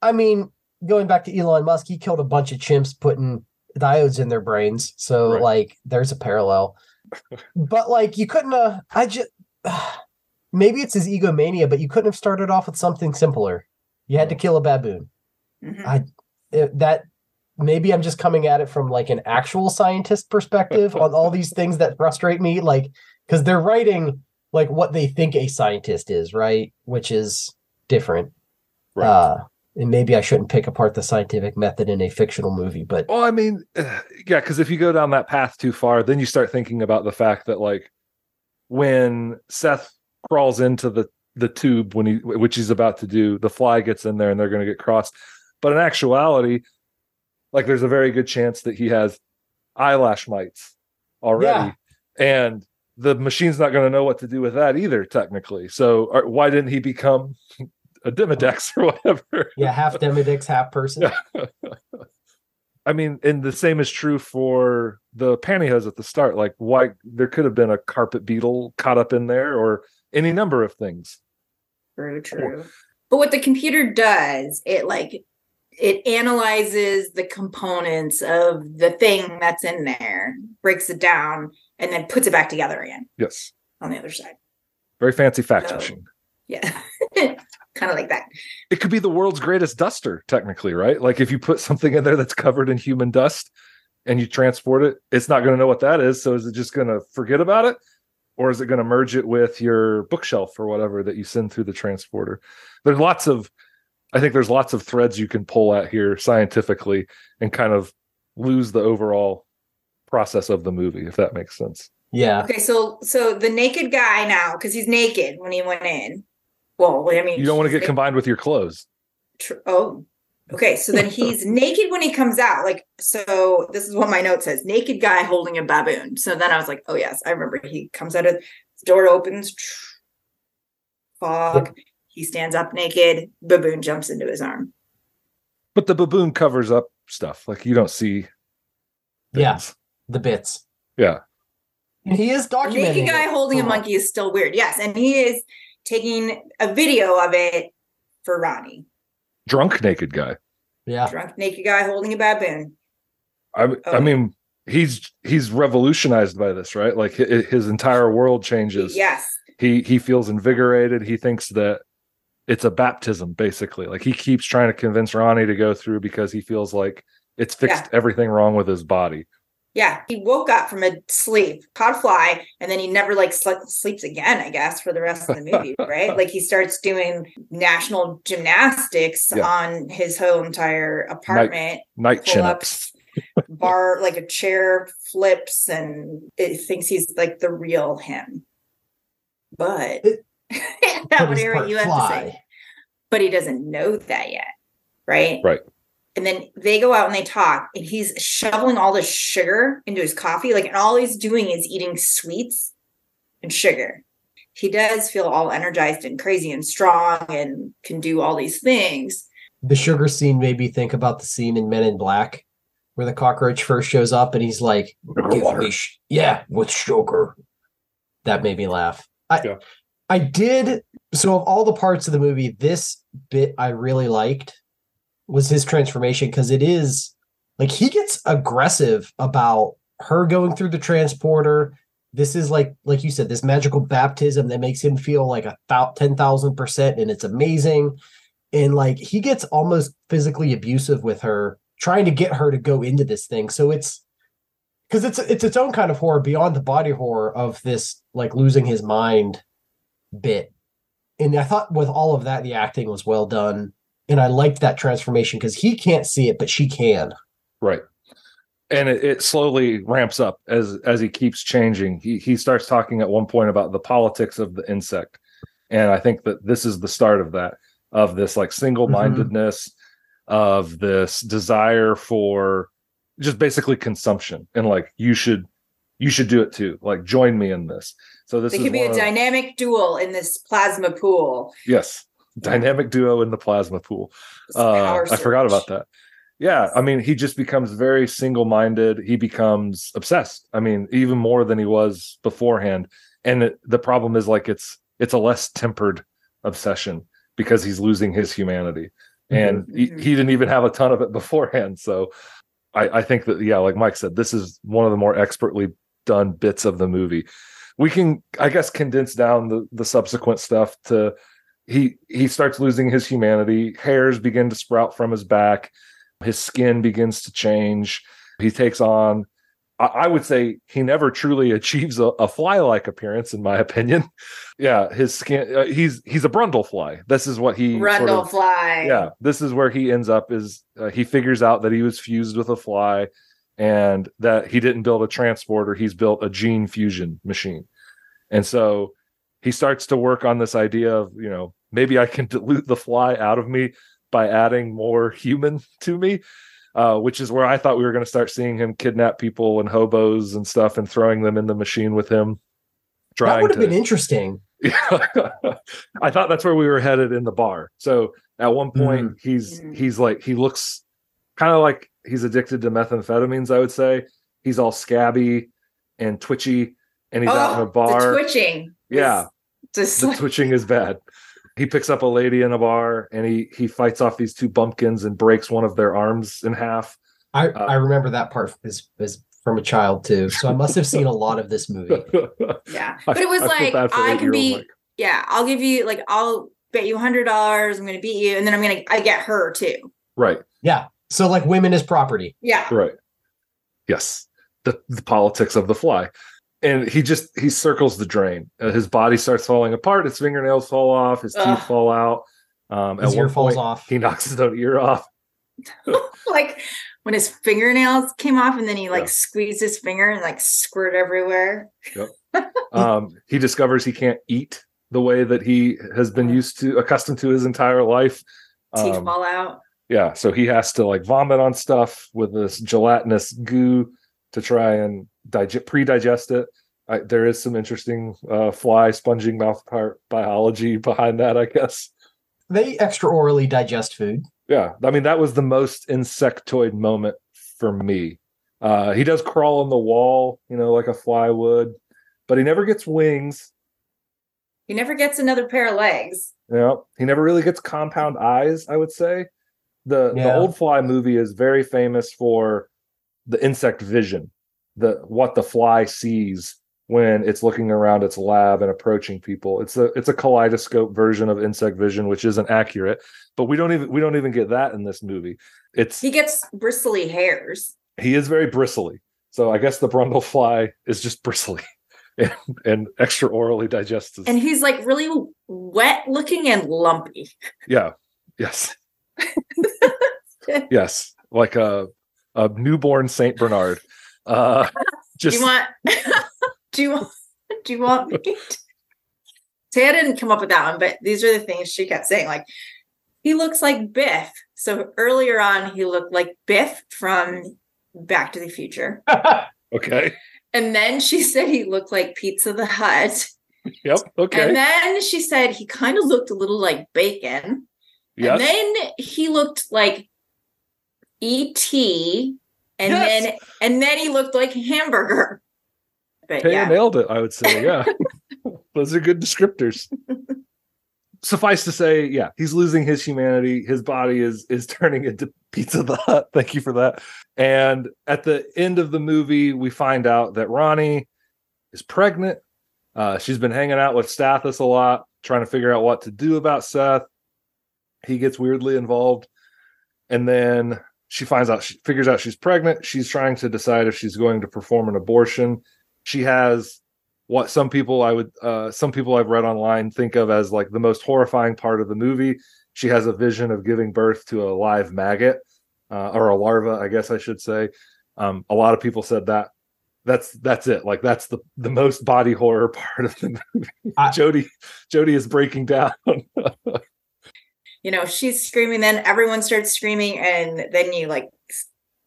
I mean, going back to Elon Musk, he killed a bunch of chimps putting diodes in their brains. So, Right. like, there's a parallel. but like, you couldn't. Uh, I just maybe it's his egomania, but you couldn't have started off with something simpler. You had to kill a baboon. Mhm. I it, that maybe I'm just coming at it from like an actual scientist perspective on all these things that frustrate me, like because they're writing like what they think a scientist is, right? Which is different. Right. Uh, and maybe I shouldn't pick apart the scientific method in a fictional movie, but Well, I mean, yeah, because if you go down that path too far, then you start thinking about the fact that like when Seth crawls into the the tube when he which he's about to do, the fly gets in there and they're going to get crossed. But in actuality, like there's a very good chance that he has eyelash mites already, and the machine's not going to know what to do with that either. Technically, so or, why didn't he become a Demodex or whatever? yeah, half Demodex, half person. I mean, and the same is true for the pantyhose at the start. Like, why there could have been a carpet beetle caught up in there, or any number of things. True, true. But what the computer does, it like it analyzes the components of the thing that's in there, breaks it down, and then puts it back together again Yes, on the other side. very fancy fax No. machine. Yeah. kind of like that. It could be the world's greatest duster, technically, right? Like, if you put something in there that's covered in human dust and you transport it, it's not going to know what that is. So, is it just going to forget about it, or is it going to merge it with your bookshelf or whatever that you send through the transporter? There's lots of I think there's lots of threads you can pull at here scientifically and kind of lose the overall process of the movie, if that makes sense. Yeah. Okay, so so the naked guy now, because he's naked when he went in. Well, I mean, You don't want to get combined with your clothes. Tr- oh okay so then he's naked when he comes out like so this is what my note says naked guy holding a baboon so then i was like oh yes i remember he comes out of the door opens fog he stands up naked baboon jumps into his arm But the baboon covers up stuff. Like you don't see Yeah. The bits. Yeah. And he is the documenting. naked guy it. holding a monkey is still weird yes and he is taking a video of it for ronnie Drunk naked guy. Yeah. drunk naked guy holding a baboon I I Oh. mean, he's he's revolutionized by this, right? Like hi- his entire world changes. yes He he feels invigorated. He thinks that it's a baptism, basically. Like he keeps trying to convince Ronnie to go through because he feels like it's fixed everything wrong with his body. Yeah, he woke up from a sleep, caught a fly, and then he never like sle- sleeps again. I guess for the rest of the movie, right? Like he starts doing national gymnastics Yeah. on his whole entire apartment, Night pull chin ups. ups, bar like a chair flips, and it thinks he's like the real him. But It- I But want to he's hear you have to say but he doesn't know that yet, right? Right. And then they go out and they talk, and he's shoveling all this sugar into his coffee. Like, and all he's doing is eating sweets and sugar. He does feel all energized and crazy and strong and can do all these things. The sugar scene made me think about the scene in Men in Black where the cockroach first shows up and he's like, Give me sh- yeah, with sugar. That made me laugh. I Yeah. I did so of all the parts of the movie, this bit I really liked was his transformation because it is like he gets aggressive about her going through the transporter. This is like, like you said, this magical baptism that makes him feel like a thou- 10,000%, and it's amazing. And like he gets almost physically abusive with her, trying to get her to go into this thing. So it's because it's it's its own kind of horror beyond the body horror of this like losing his mind bit. And I thought with all of that, the acting was well done. And I liked that transformation because he can't see it, but she can. Right. And it, it slowly ramps up as as he keeps changing. He he starts talking at one point about the politics of the insect. And I think that this is the start of that, of this like single-mindedness, mm-hmm. of this desire for just basically consumption. And like you should you should do it too. Like join me in this. So this They is could be a of- dynamic duel in this plasma pool. Yes. Dynamic duo in the plasma pool. Uh, I forgot about that. Yeah, I mean, he just becomes very single-minded. He becomes obsessed. I mean, even more than he was beforehand. And it, the problem is like it's it's a less tempered obsession because he's losing his humanity, and he, Mhm. he didn't even have a ton of it beforehand. So, I, I think that yeah, like Mike said, this is one of the more expertly done bits of the movie. We can, I guess, condense down the the subsequent stuff to he he starts losing his humanity. Hairs begin to sprout from his back. His skin begins to change. He takes on i, I would say he never truly achieves a, a fly-like appearance in my opinion. Yeah his skin uh, he's he's a brundle fly. This is what he sort Rundle of- fly. yeah this is where he ends up is uh, he figures out that he was fused with a fly and that he didn't build a transporter. He's built a gene fusion machine. And so he starts to work on this idea of you know maybe i can dilute the fly out of me by adding more human to me uh, which is where i thought we were going to start seeing him kidnap people and hobos and stuff and throwing them in the machine with him That would have to been interesting. I thought that's where we were headed in the bar. So at one point he's Mhm. he's like he looks kind of like he's addicted to methamphetamines, I would say. He's all scabby and twitchy and he's out in a Oh, bar. the twitching. Yeah. Just The like, twitching is bad. He picks up a lady in a bar and he he fights off these two bumpkins and breaks one of their arms in half. I, Uh, I remember that part is, is from a child too. So I must have seen a lot of this movie. yeah. But it was I like bad for I can be Mike. yeah, I'll give you like I'll bet you hundred dollars, I'm gonna beat you, and then I'm gonna I get her too. right. Yeah. So like women is property. Yeah. Right. Yes. The the politics of the fly. And he just he circles the drain. Uh, his body starts falling apart. His fingernails fall off. His teeth Ugh. fall out. Um, His at ear one falls point, off. he knocks his own ear off. like when his fingernails came off and then he like Yeah. squeezed his finger and like squirt everywhere. Um, he discovers he can't eat the way that he has been used to, accustomed to his entire life. Teeth Um, fall out. yeah, so he has to like vomit on stuff with this gelatinous goo to try and digest pre-digest it. I, there is some interesting uh, fly sponging mouth part biology behind that, I guess. They extraorally digest food. Yeah, I mean that was the most insectoid moment for me. Uh, he does crawl on the wall, you know, like a fly would, but he never gets wings. He never gets another pair of legs. You know, he never really gets compound eyes. I would say the the old fly movie is very famous for the insect vision, the what the fly sees when it's looking around its lab and approaching people. It's a it's a kaleidoscope version of insect vision, which isn't accurate. But we don't even we don't even get that in this movie. It's He gets bristly hairs. he is very bristly. So I guess the brundle fly is just bristly and, and extra orally digests. his- And he's like really wet looking and lumpy. Yeah. Yes. yes. Like a a newborn Saint Bernard. Uh just do you want do you want do you want me to say I didn't come up with that one, but these are the things she kept saying. Like he looks like Biff. So earlier on he looked like Biff from Back to the Future. okay. And then she said he looked like Pizza the Hut. Yep. Okay. And then she said he kind of looked a little like bacon. yes. And then he looked like E.T. And Yes. then and then he looked like hamburger. But Taya yeah. nailed it, I would say. Yeah. Those are good descriptors. suffice to say, yeah, he's losing his humanity. His body is is turning into Pizza the Hut. Thank you for that. And at the end of the movie, we find out that Ronnie is pregnant. Uh, she's been hanging out with Stathis a lot, trying to figure out what to do about Seth. He gets weirdly involved, and then she finds out she figures out she's pregnant. She's trying to decide if she's going to perform an abortion. She has what some people I would uh, some people I've read online think of as like the most horrifying part of the movie. She has a vision of giving birth to a live maggot uh, or a larva, I guess I should say. Um, a lot of people said that that's that's it. Like that's the the most body horror part of the movie. I- Jody Jody is breaking down. you know, she's screaming, then everyone starts screaming, and then you like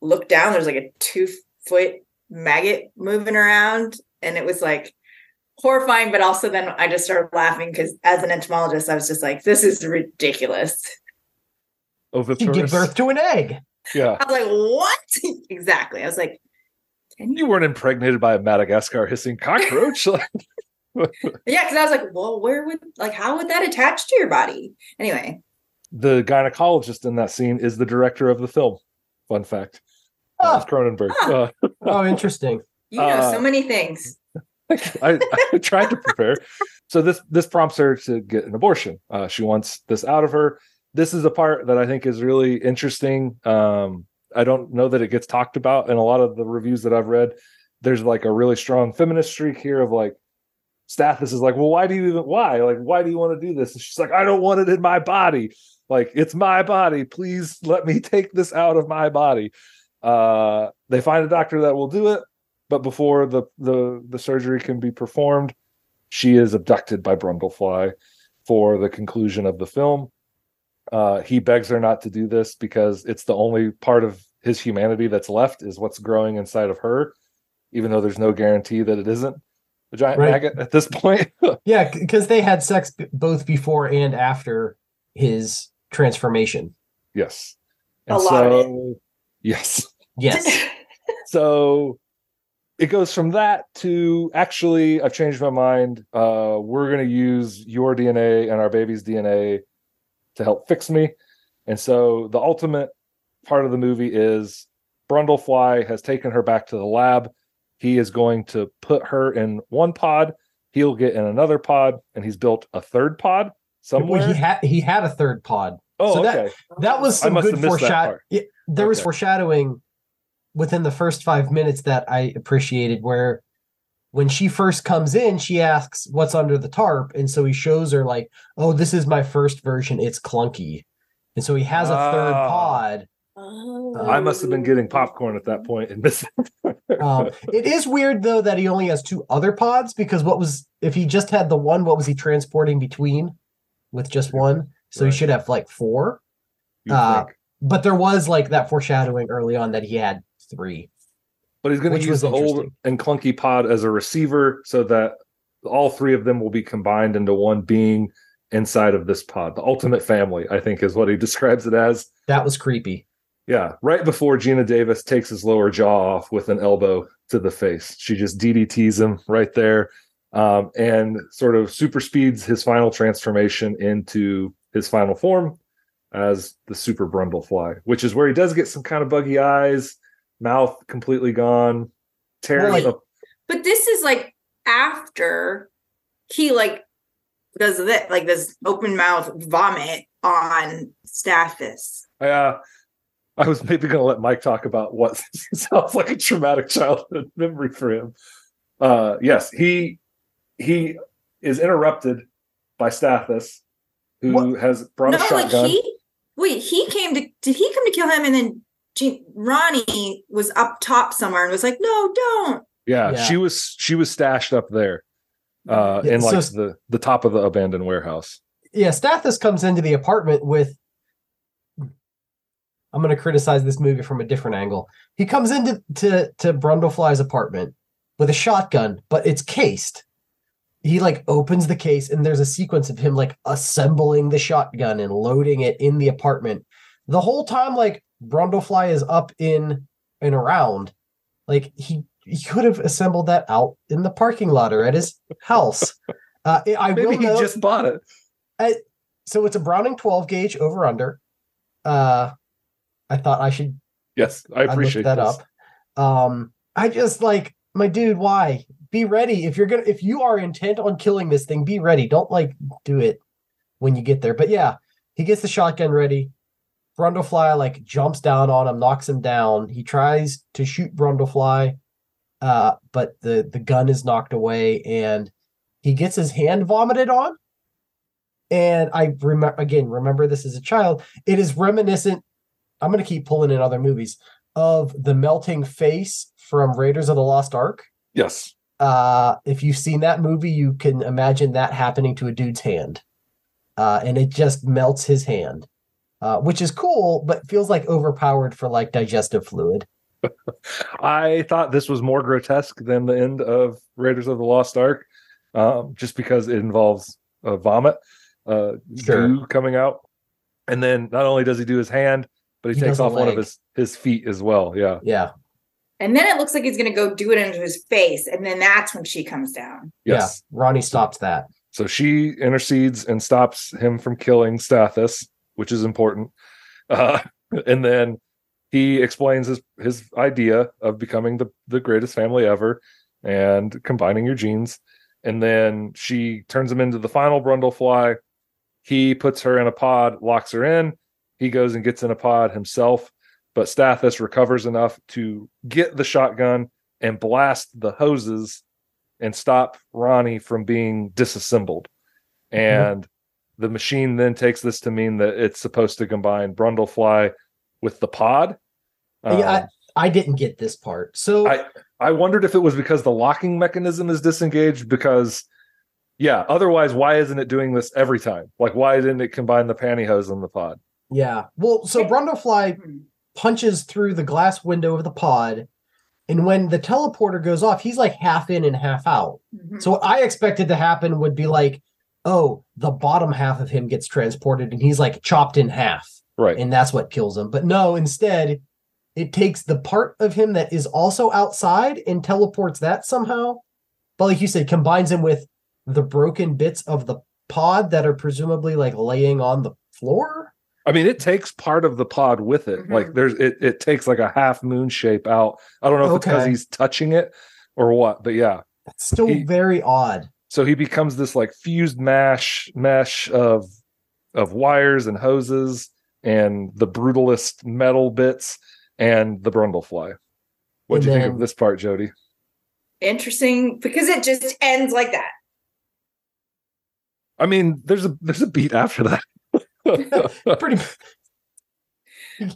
look down, there's like a two foot maggot moving around, and it was like horrifying, but also then I just started laughing because as an entomologist, I was just like, this is ridiculous. She Oviparous. give birth to an egg. Yeah. I was like, what? exactly. I was like, can You weren't impregnated by a Madagascar hissing cockroach. Like, Yeah, because I was like, well, where would like how would that attach to your body? Anyway, the gynecologist in that scene is the director of the film. Fun fact. That was Oh, Cronenberg. Huh. Uh, oh, interesting. you know Uh, so many things. I, I tried to prepare. So this this prompts her to get an abortion. Uh, she wants this out of her. This is a part that I think is really interesting. Um, I don't know that it gets talked about in a lot of the reviews that I've read. There's like a really strong feminist streak here of like Stathis is like, well, why do you even why? Like, why do you want to do this? And she's like, I don't want it in my body. Like, it's my body. Please let me take this out of my body. Uh, they find a doctor that will do it, but before the the the surgery can be performed, she is abducted by Brundlefly for the conclusion of the film. Uh, he begs her not to do this because it's the only part of his humanity that's left is what's growing inside of her, even though there's no guarantee that it isn't a giant Right. maggot at this point. Yeah, because they had sex b- both before and after his transformation. yes. A lot of so, yes. Yes. so it goes from that to actually i've changed my mind uh we're going to use your dna and our baby's dna to help fix me and so the ultimate part of the movie is brundlefly has taken her back to the lab he is going to put her in one pod he'll get in another pod and he's built a third pod somewhere Well, he had he had a third pod. oh so that- okay That was I some good that foreshadowing. there was foreshadowing within the first five minutes that I appreciated where when she first comes in, she asks what's under the tarp. And so he shows her like, oh, this is my first version. It's clunky. And so he has a third Ah. pod. Oh. i must have been getting popcorn at that point and missing Um, it is weird though that he only has two other pods because what was if he just had the one, what was he transporting between with just one? So Right. he should have like four. uh. But there was like that foreshadowing early on that he had three. But he's going to use the old and clunky pod as a receiver so that all three of them will be combined into one being inside of this pod. The ultimate family, I think, is what he describes it as. That was creepy. Yeah, right before Geena Davis takes his lower jaw off with an elbow to the face, she just DDTs him right there um, and sort of super speeds his final transformation into his final form as the super Brundlefly, which is where he does get some kind of buggy eyes, mouth completely gone, tears Well, like- up. But this is like after he like does this like this open mouth vomit on Stathis. Uh, I was maybe going to let Mike talk about what sounds like a traumatic childhood memory for him. Uh, yes, he he is interrupted by Stathis, who What? has brought no, a shotgun. like he wait, he came to did he come to kill him and then Jean, Ronnie was up top somewhere and was like, no, don't. yeah, Yeah. she was she was stashed up there, uh, Yeah, in like so- the the top of the abandoned warehouse. Yeah, Stathis comes into the apartment with. I'm going to criticize this movie from a different angle. He comes into to to Brundlefly's apartment with a shotgun, but it's cased. He like opens the case, and there's a sequence of him like assembling the shotgun and loading it in the apartment. The whole time, like Brundlefly is up in and around. Like he he could have assembled that out in the parking lot or at his house. Uh, I will Maybe he just bought it. so it's a Browning 12 gauge over under. Uh, I thought I should Yes, I I appreciate looked that this. up. Um, I just like my dude. Why? Be ready if you're gonna if you are intent on killing this thing. Be ready. Don't like do it when you get there. But yeah, he gets the shotgun ready. Brundlefly like jumps down on him, knocks him down. He tries to shoot Brundlefly, uh, but the the gun is knocked away, and he gets his hand vomited on. And I remember again, remember this as a child. It is reminiscent. I'm gonna keep pulling in other movies of the melting face from Raiders of the Lost Ark. Yes. Uh, if you've seen that movie, you can imagine that happening to a dude's hand, uh, and it just melts his hand, uh, which is cool, but feels like overpowered for like digestive fluid. I thought this was more grotesque than the end of Raiders of the Lost Ark, um, just because it involves uh, vomit, uh, Sure. goo coming out, and then not only does he do his hand, but he, He takes does a off one of his his feet as well. Yeah, Yeah, And then it looks like he's gonna go do it into his face, and then that's when she comes down. yes. yeah. Ronnie stops that. So she intercedes and stops him from killing Stathis, which is important. Uh, and then he explains his his idea of becoming the the greatest family ever and combining your genes. And then she turns him into the final Brundlefly. He puts her in a pod, locks her in. He goes and gets in a pod himself, but Stathis recovers enough to get the shotgun and blast the hoses and stop Ronnie from being disassembled. And the machine then takes this to mean that it's supposed to combine Brundlefly with the pod. Yeah, Um, I didn't get this part. So I I wondered if it was because the locking mechanism is disengaged because yeah, otherwise why isn't it doing this every time? Like why didn't it combine the pantyhose and the pod? Yeah, well, so Brundlefly Hmm. punches through the glass window of the pod, and when the teleporter goes off, he's like half in and half out. Mhm. So what I expected to happen would be like, oh, the bottom half of him gets transported and he's like chopped in half, Right. and that's what kills him. But no, instead, it takes the part of him that is also outside and teleports that somehow. But like you said, combines him with the broken bits of the pod that are presumably like laying on the floor. I mean, it takes part of the pod with it. Like Mhm. there's it it takes like a half moon shape out. I don't know if it's because he's touching it or what, but yeah. That's still He- very odd. So he becomes this like fused mash mesh of of wires and hoses and the brutalist metal bits and the Brundlefly. What do you think of this part, Jody? Interesting because it just ends like that. I mean, there's a there's a beat after that. Pretty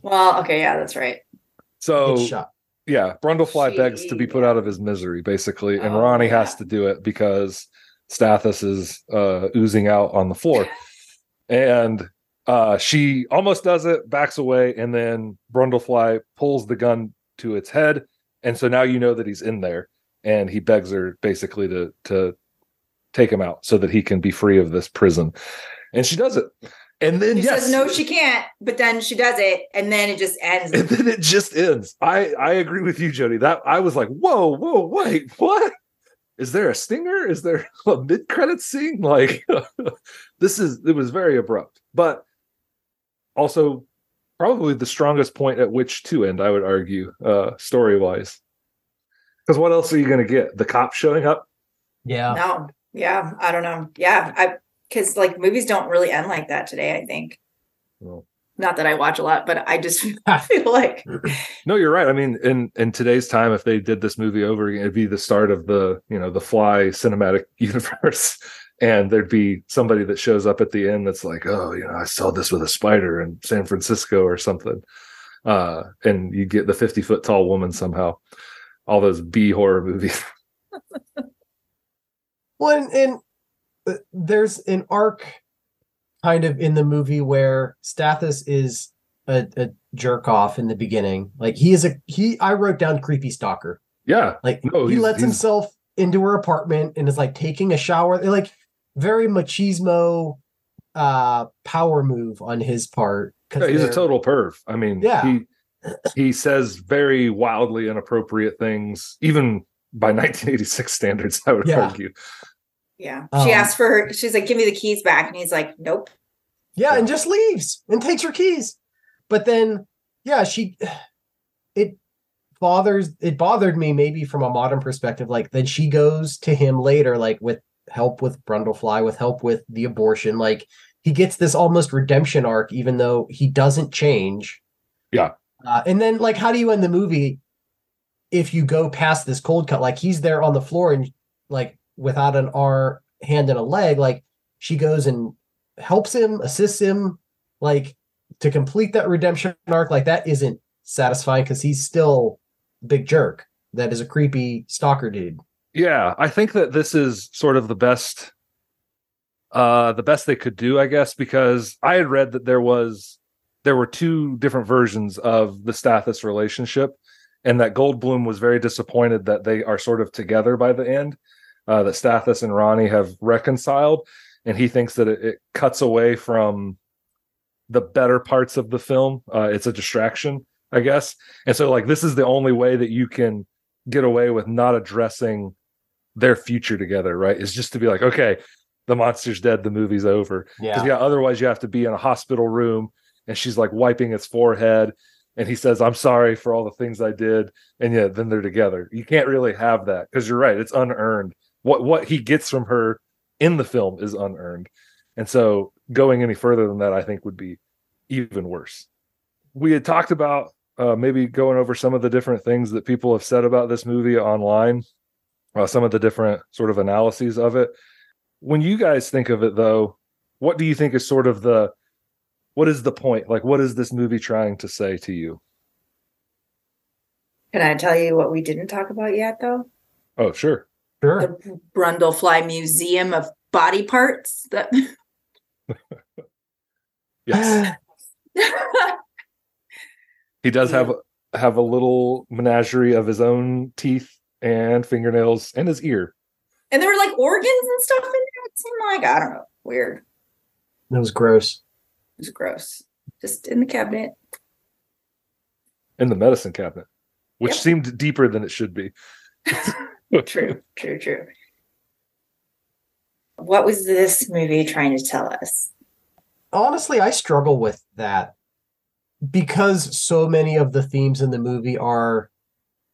Well, okay, yeah, that's right. so yeah, Brundlefly begs to be put Yeah. out of his misery, basically, and Oh, Ronnie has to do it because Stathis is uh, oozing out on the floor, and uh, she almost does it, backs away, and then Brundlefly pulls the gun to its head, and so now you know that he's in there, and he begs her basically to to take him out so that he can be free of this prison, and she does it, and then She yes, says no, she can't, but then she does it, and then it just ends. and then it just ends. I I agree with you, Jody. That I was like, whoa, whoa, wait, what? Is there a stinger? Is there a mid credit scene? Like, this is it was very abrupt, but also probably the strongest point at which to end. I would argue, uh, story wise, because what else are you going to get? The cop showing up? Yeah. no, yeah, I don't know. Yeah, I because like movies don't really end like that today. I think. Well. Not that I watch a lot, but I just feel like No, you're right. I mean, in in today's time, if they did this movie over again, it'd be the start of the you know the Fly cinematic universe, and there'd be somebody that shows up at the end that's like, oh, you know, I saw this with a spider in San Francisco or something, uh, and you get the fifty foot tall woman somehow. All those B horror movies. Well, and, and there's an arc kind of in the movie where Stathis is a, a jerk off in the beginning. Like he is a he. I wrote down creepy stalker. yeah, Like No, he lets himself into her apartment and is like taking a shower. They're like very machismo uh power move on his part. yeah he's a total perv. I mean, Yeah. he he says very wildly inappropriate things, even by 1986 standards. I would Yeah. argue. Yeah. Um, she asked for her. She's like, "Give me the keys back," and he's like, "Nope." Yeah, Yeah. and just leaves and takes her keys. But then, yeah, she it bothers it bothered me maybe from a modern perspective. Like then she goes to him later, like with help with Brundlefly, with help with the abortion. Like he gets this almost redemption arc, even though he doesn't change. Yeah. Uh, and then, like, how do you end the movie if you go past this cold cut? Like he's there on the floor and like without an R hand and a leg, like she goes and helps him, assists him, like to complete that redemption arc. Like that isn't satisfying because he's still big jerk. That is a creepy stalker dude. Yeah, I think that this is sort of the best uh the best they could do, I guess, because I had read that there was there were two different versions of the Stathis relationship and that Goldblum was very disappointed that they are sort of together by the end. Uh that Stathis and Ronnie have reconciled and he thinks that it, it cuts away from the better parts of the film. Uh it's a distraction, I guess. And so like this is the only way that you can get away with not addressing their future together, right? Is just to be like, okay, the monster's dead, the movie's over. Because yeah. otherwise you have to be in a hospital room and she's like wiping its forehead and he says, I'm sorry for all the things I did. And yeah, then they're together. You can't really have that because you're right, it's unearned. What what he gets from her in the film is unearned. And so going any further than that, I think would be even worse. We had talked about uh, maybe going over some of the different things that people have said about this movie online, uh, some of the different sort of analyses of it. When you guys think of it, though, what do you think is sort of the what is the point? Like, what is this movie trying to say to you? Can I tell you what we didn't talk about yet, though? Oh, sure. Sure. The Brundlefly Museum of Body Parts. That Yes. he does have have a little menagerie of his own teeth and fingernails and his ear. and there were like organs and stuff in there. It seemed like I don't know, weird. That was gross. It was gross. Just in the cabinet. in the medicine cabinet, which Yep. seemed deeper than it should be. True, true, true. What was this movie trying to tell us? honestly i struggle with that because so many of the themes in the movie are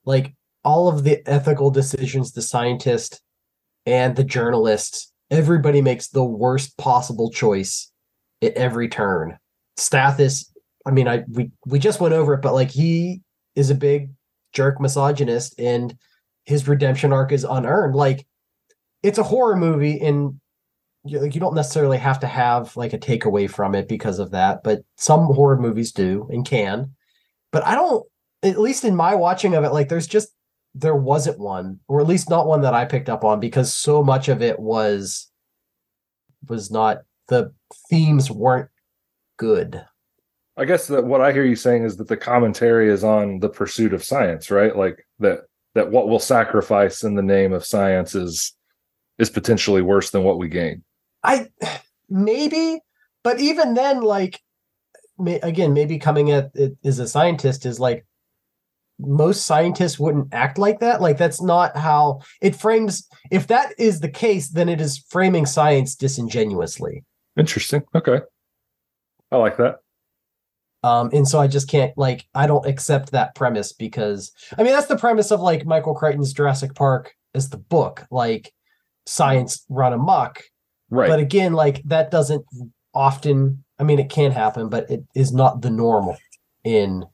like all of the ethical decisions the scientist and the journalist everybody makes the worst possible choice at every turn stathis i mean i we we just went over it but like he is a big jerk misogynist and his redemption arc is unearned. Like it's a horror movie and you, like you don't necessarily have to have like a takeaway from it because of that but some horror movies do and can. But i don't at least in my watching of it like there's just there wasn't one or at least not one that i picked up on because so much of it was was not the themes weren't good. I guess that what I hear you saying is that the commentary is on the pursuit of science, right? Like that that what we'll sacrifice in the name of science is is potentially worse than what we gain. I maybe, but even then, like may, again, maybe coming at it as a scientist is like most scientists wouldn't act like that. Like that's not how it frames. If that is the case, then it is framing science disingenuously. Interesting. Okay. I like that. Um, and so I just can't like I don't accept that premise because I mean that's the premise of like Michael Crichton's Jurassic Park as the book, like science run amok. Right. But again, like that doesn't often, I mean, it can happen, but it is not the normal in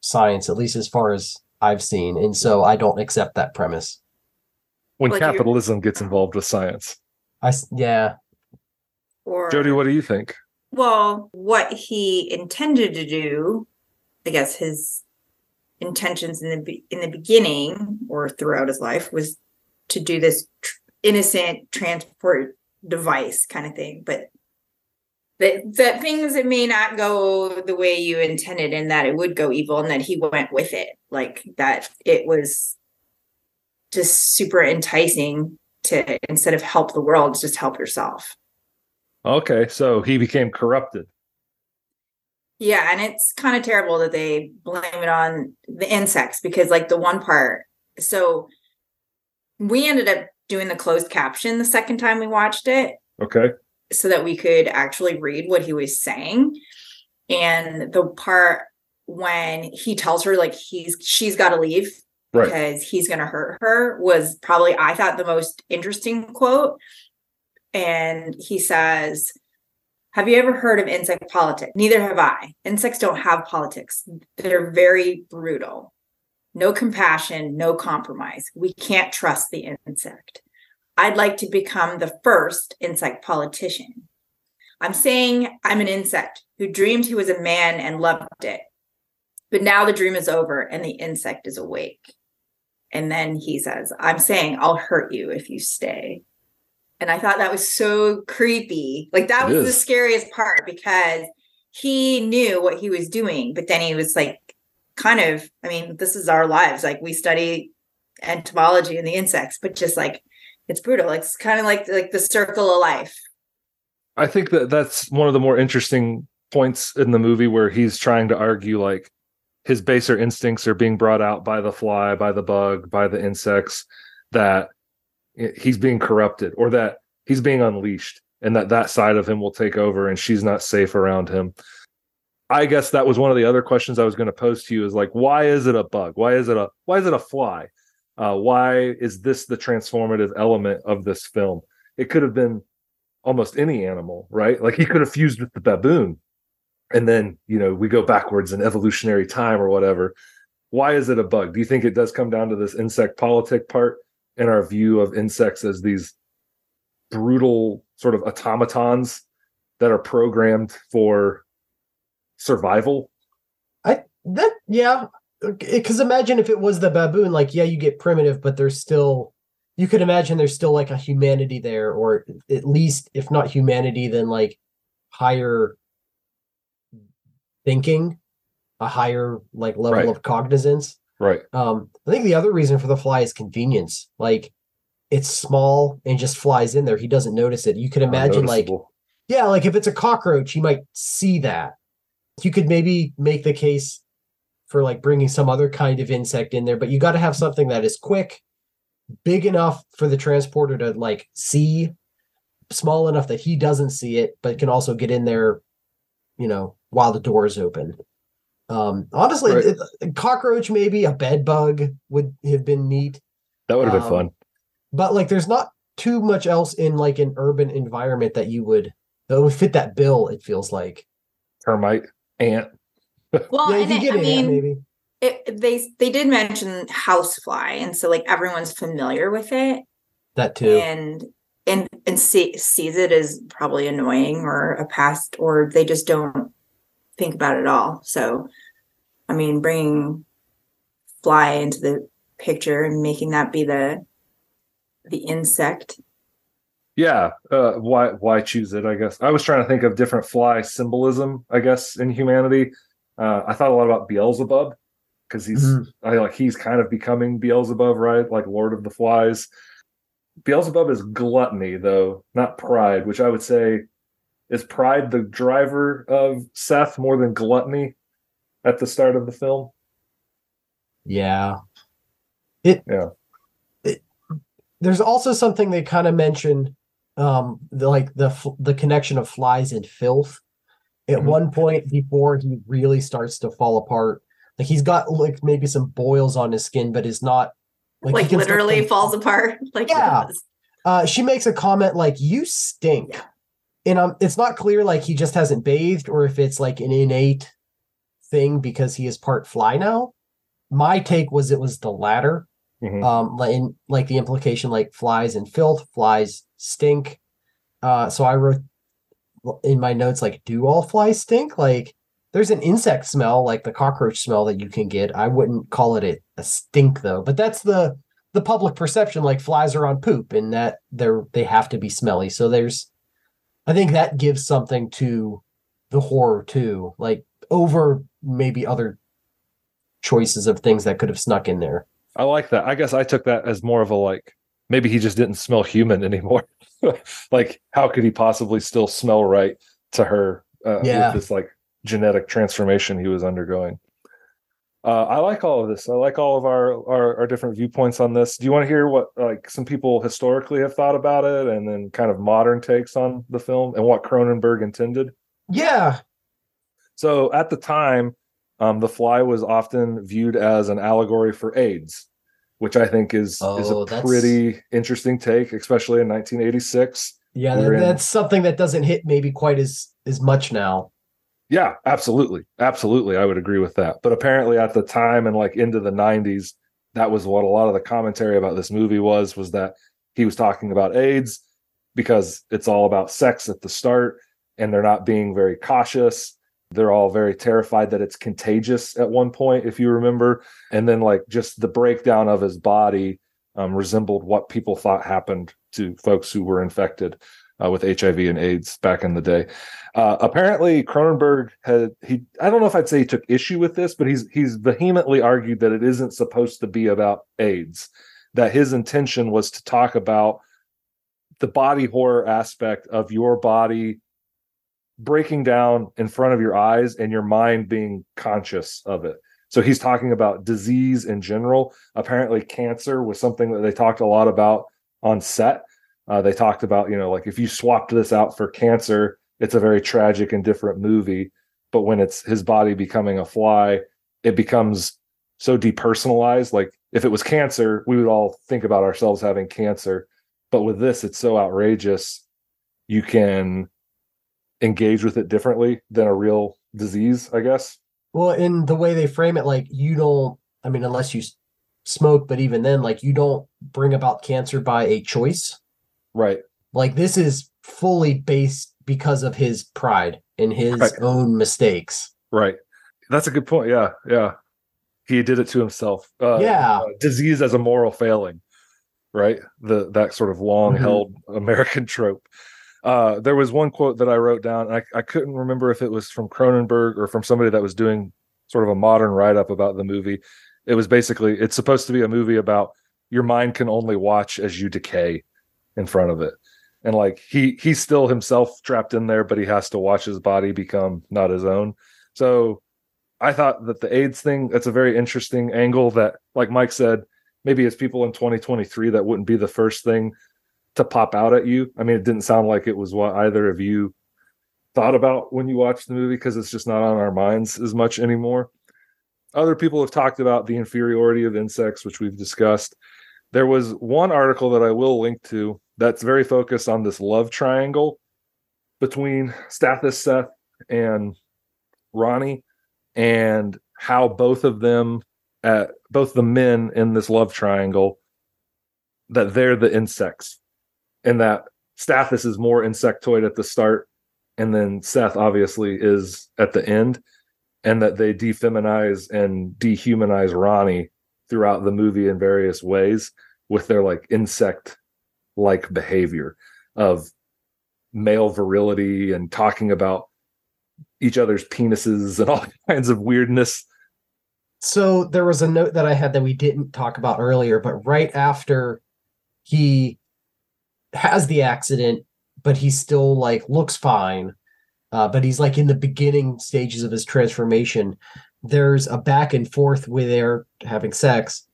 science, at least as far as I've seen. And so I don't accept that premise. when Like you're- capitalism gets involved with science. I yeah, Or Jody, what do you think? Well, what he intended to do, I guess his intentions in the in the beginning or throughout his life was to do this tr- innocent transport device kind of thing, but that that things that may not go the way you intended and that it would go evil and that he went with it like that it was just super enticing to instead of help the world just help yourself Okay, so he became corrupted. Yeah, and it's kind of terrible that they blame it on the insects because, like, the one part. So we ended up doing the closed caption the second time we watched it. Okay. so that we could actually read what he was saying. And the part when he tells her like he's she's got to leave Right. because he's going to hurt her was probably I thought the most interesting quote. And he says, "Have you ever heard of insect politics? Neither have I. Insects don't have politics. They're very brutal. No compassion, no compromise. We can't trust the insect. I'd like to become the first insect politician. I'm saying I'm an insect who dreamed he was a man and loved it. But now the dream is over and the insect is awake. And then he says, I'm saying I'll hurt you if you stay. And I thought that was so creepy. Like that It was the scariest part because he knew what he was doing, but then he was like, kind of, I mean, this is our lives. Like we study entomology and the insects, but just like it's brutal. It's kind of like like the circle of life. I think that that's one of the more interesting points in the movie where he's trying to argue like his baser instincts are being brought out by the fly, by the bug, by the insects that he's being corrupted or that he's being unleashed and that that side of him will take over and she's not safe around him. I guess that was one of the other questions I was going to pose to you is like why is it a bug? Why is it a why is it a fly? Uh, why is this the transformative element of this film? It could have been almost any animal, right? Like he could have fused with the baboon. And then, you know, we go backwards in evolutionary time or whatever. Why is it a bug? Do you think it does come down to this insect politic part in our view of insects as these brutal sort of automatons that are programmed for survival? I that yeah, because imagine if it was the baboon, like yeah, you get primitive, but there's still you could imagine there's still like a humanity there, or at least if not humanity, then like higher thinking, a higher like level Right. of cognizance. Right. Um, I think the other reason for the fly is convenience. Like it's small and just flies in there. He doesn't notice it. You could imagine like yeah, like if it's a cockroach, you might see that. You could maybe make the case for like bringing some other kind of insect in there, but you got to have something that is quick, big enough for the transporter to like see, small enough that he doesn't see it, but can also get in there, you know, while the door is open. Um, honestly, Right. it- a cockroach, maybe a bed bug would have been neat that would have been um, fun. but like there's not too much else in like an urban environment that you would that would fit that bill it feels like Termite, ant. Well, yeah you and it, get I mean, ant maybe it, they they did mention housefly, and so like everyone's familiar with it, that too and and and see, sees it as probably annoying or a pest, or they just don't think about it all. So, I mean, bringing fly into the picture and making that be the the insect. Yeah. Uh, why why choose it? I guess I was trying to think of different fly symbolism. I guess in humanity, uh, I thought a lot about Beelzebub because he's Mhm. I like he's kind of becoming Beelzebub, right? Like Lord of the Flies. Beelzebub is gluttony, though, not pride, which I would say is pride the driver of Seth more than gluttony at the start of the film. yeah it Yeah. it, there's also something they kind of mentioned um the, like the the connection of flies and filth at Mhm. one point before he really starts to fall apart like he's got like maybe some boils on his skin but is not Like, he can still literally falls apart. Like Yeah. uh she makes a comment like you stink Yeah. And um it's not clear like he just hasn't bathed or if it's like an innate thing because he is part fly now. My take was it was the latter. Mhm. um like in, like the implication like flies and filth flies stink. Uh so i wrote in my notes like do all flies stink? Like there's an insect smell like the cockroach smell that you can get. I wouldn't call it a, a stink though but that's the the public perception like flies are on poop and that they're they have to be smelly. So there's i think that gives something to the horror too like over maybe other choices of things that could have snuck in there I like that. I guess I took that as more of a like maybe he just didn't smell human anymore. like how could he possibly still smell right to her uh, Yeah. with this like genetic transformation he was undergoing? Uh, I like all of this. I like all of our, our our different viewpoints on this. Do you want to hear what like some people historically have thought about it, and then kind of modern takes on the film and what Cronenberg intended? Yeah. So at the time, um, The Fly was often viewed as an allegory for AIDS, which I think is is Oh, a that's- pretty interesting take, especially in 1986. Yeah, that, in- that's something that doesn't hit maybe quite as as much now. Yeah, absolutely. Absolutely. I would agree with that. But apparently at the time and like into the 90s, that was what a lot of the commentary about this movie was was that he was talking about AIDS because it's all about sex at the start and they're not being very cautious. They're all very terrified that it's contagious at one point if you remember and then like just the breakdown of his body um, resembled what people thought happened to folks who were infected uh, with HIV and AIDS back in the day. Uh, apparently, Cronenberg had he. I don't know if I'd say he took issue with this, but he's he's vehemently argued that it isn't supposed to be about AIDS. That his intention was to talk about the body horror aspect of your body breaking down in front of your eyes and your mind being conscious of it. So he's talking about disease in general. Apparently, cancer was something that they talked a lot about on set. Uh, they talked about, you know, like if you swapped this out for cancer, it's a very tragic and different movie. But when it's his body becoming a fly, it becomes so depersonalized. Like if it was cancer, we would all think about ourselves having cancer. But with this, it's so outrageous. You can engage with it differently than a real disease, I guess. Well, in the way they frame it, like you don't. I mean, unless you smoke, but even then, like you don't bring about cancer by a choice. Right. Like this is fully based because of his pride and his Right. own mistakes. Right. That's a good point. Yeah. Yeah. He did it to himself. Uh, Yeah. uh, disease as a moral failing. Right. The that sort of long held American trope. Uh, there was one quote that I wrote down. I, I couldn't remember if it was from Cronenberg or from somebody that was doing sort of a modern write up about the movie. It was basically it's supposed to be a movie about your mind can only watch as you decay in front of it. And like he he's still himself trapped in there, but he has to watch his body become not his own. So I thought that the AIDS thing, that's a very interesting angle that, like Mike said, maybe as people in 2023, that wouldn't be the first thing to pop out at you. I mean, it didn't sound like it was what either of you thought about when you watched the movie because it's just not on our minds as much anymore. Other people have talked about the inferiority of insects, which we've discussed. There was one article that I will link to that's very focused on this love triangle between Stathis Seth and Ronnie and how both of them uh, both the men in this love triangle that they're the insects and that Stathis is more insectoid at the start and then Seth obviously is at the end and that they defeminize and dehumanize Ronnie throughout the movie in various ways with their like insect like behavior of male virility and talking about each other's penises and all kinds of weirdness. So there was a note that I had that we didn't talk about earlier, but right after he has the accident, but he still like looks fine. Uh, but he's like in the beginning stages of his transformation. There's a back and forth where they're having sex,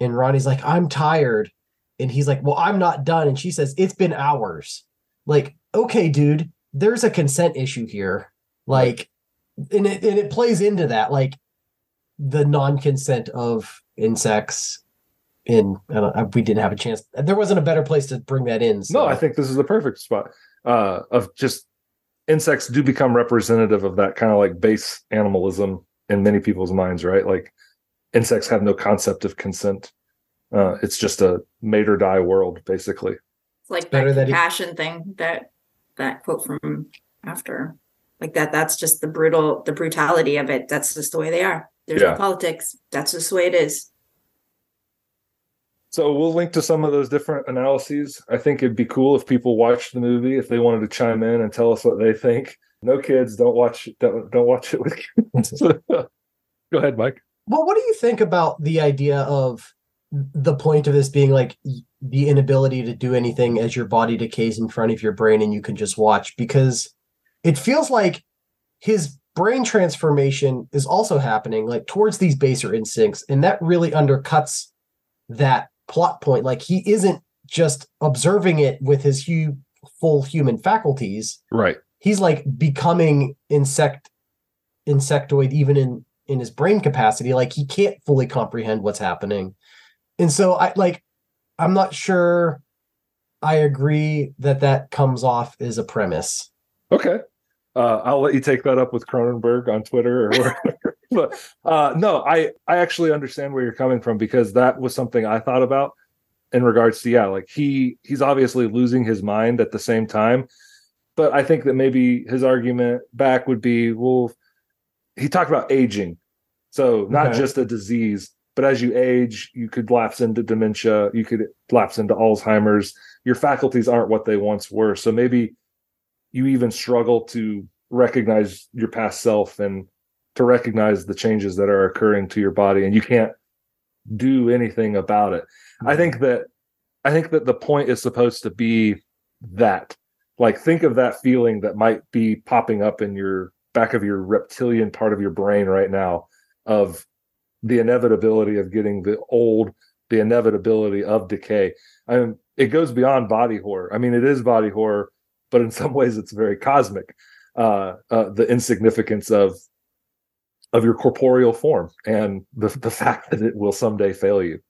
and Ronnie's like, "I'm tired," and he's like, "Well, I'm not done," and she says, "It's been hours." Like, okay, dude, there's a consent issue here. Like, and it and it plays into that, like the non-consent of insects. In we didn't have a chance. There wasn't a better place to bring that in. So. No, I think this is the perfect spot uh, of just insects do become representative of that kind of like base animalism in many people's minds, right? Like insects have no concept of consent. Uh, it's just a made or die world, basically. It's like better that that he- thing that that quote from after. Like that that's just the brutal the brutality of it. That's just the way they are. There's Yeah. no politics. That's just the way it is. So we'll link to some of those different analyses. I think it'd be cool if people watched the movie, if they wanted to chime in and tell us what they think. No kids, don't watch don't don't watch it with kids. Go ahead, Mike. Well, what do you think about the idea of the point of this being like the inability to do anything as your body decays in front of your brain and you can just watch? Because it feels like his brain transformation is also happening like towards these baser instincts and that really undercuts that plot point like he isn't just observing it with his hu- full human faculties Right. He's like becoming insect insectoid even in in his brain capacity like he can't fully comprehend what's happening and so i like i'm not sure i agree that that comes off as a premise Okay. Uh, I'll let you take that up with Cronenberg on Twitter or wherever. but uh, no, I I actually understand where you're coming from because that was something I thought about in regards to yeah, like he he's obviously losing his mind at the same time. But I think that maybe his argument back would be, well, he talked about aging. So not Okay. just a disease, but as you age, you could lapse into dementia, you could lapse into Alzheimer's. Your faculties aren't what they once were. So maybe you even struggle to recognize your past self and to recognize the changes that are occurring to your body and you can't do anything about it i mm-hmm. think that i think that the point is supposed to be that like think of that feeling that might be popping up in your back of your reptilian part of your brain right now of the inevitability of getting the old the inevitability of decay. I mean it goes beyond body horror. I mean it is body horror but in some ways it's very cosmic uh, uh the insignificance of of your corporeal form and the the fact that it will someday fail you.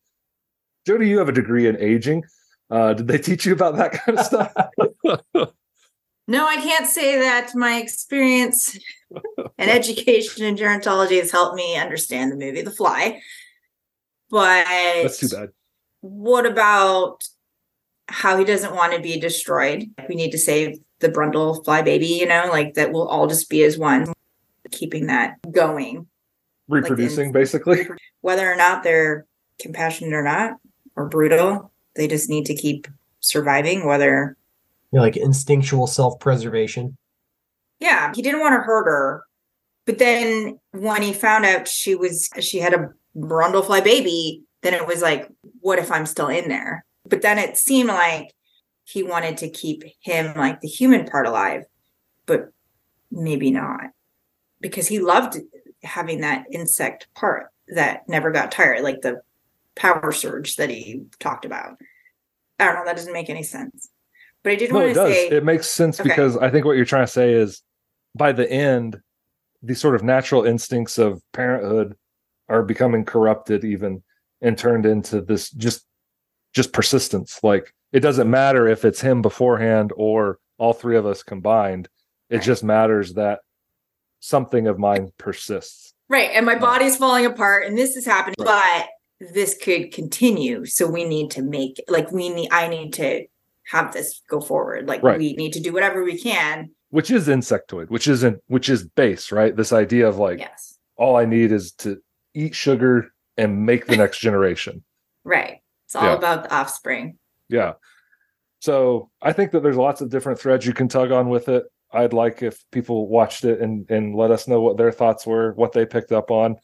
Jody you have a degree in aging. Uh did they teach you about that kind of stuff No, I can't say that my experience and education in gerontology has helped me understand the movie The Fly. But that's too bad what about how he doesn't want to be destroyed? We need to save the Brundle fly baby, you know, like that we'll all just be as one, keeping that going. reproducing basically Whether or not they're compassionate or not, or brutal, they just need to keep surviving, whether you know, like instinctual self-preservation. Yeah he didn't want to hurt her but then when he found out she was she had a brundlefly baby then it was like what if i'm still in there? But then it seemed like he wanted to keep him like the human part alive but maybe not because he loved having that insect part that never got tired like the power surge that he talked about. I don't know that doesn't make any sense but i did no want it to does say it makes sense Okay. because i think what you're trying to say is by the end the sort of natural instincts of parenthood are becoming corrupted even and turned into this just just persistence like it doesn't matter if it's him beforehand or all three of us combined it Right. just matters that something of mine persists Right. And my body's falling apart and this is happening, Right. but this could continue. So we need to make like we need I need to have this go forward. Like Right. we need to do whatever we can. which is insectoid which isn't which is base right this idea of like yes. all i need is to eat sugar and make the next generation Right. It's all Yeah. about the offspring. Yeah. So I think that there's lots of different threads you can tug on with it. I'd like if people watched it and and let us know what their thoughts were, what they picked up on,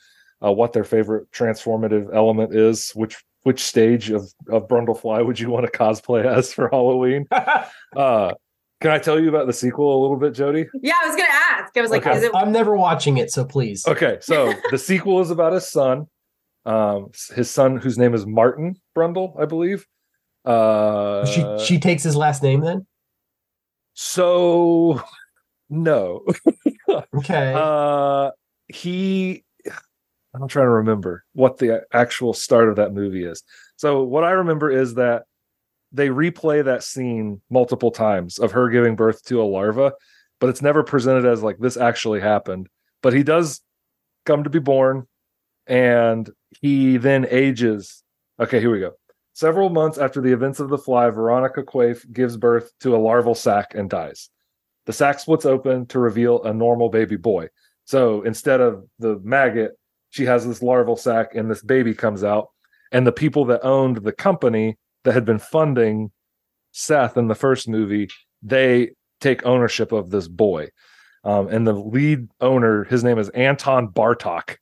uh, what their favorite transformative element is, which which stage of of Brundlefly would you want to cosplay as for Halloween? Uh, can I tell you about the sequel a little bit, Jody? Yeah, I was gonna ask. I was like, Okay. is it i'm never watching it so please Okay, so the sequel is about his son, um, his son whose name is Martin Brundle, I believe. Uh, she she takes his last name then So no. okay Uh he I'm trying to remember what the actual start of that movie is. So what I remember is that they replay that scene multiple times of her giving birth to a larva, but it's never presented as like this actually happened. But he does come to be born and he then ages. Okay, here we go. Several months after the events of the fly, Veronica Quaife gives birth to a larval sac and dies. The sac splits open to reveal a normal baby boy. So instead of the maggot, she has this larval sac and this baby comes out. And the people that owned the company that had been funding Seth in the first movie, they take ownership of this boy. Um, and the lead owner, his name is Anton Bartok,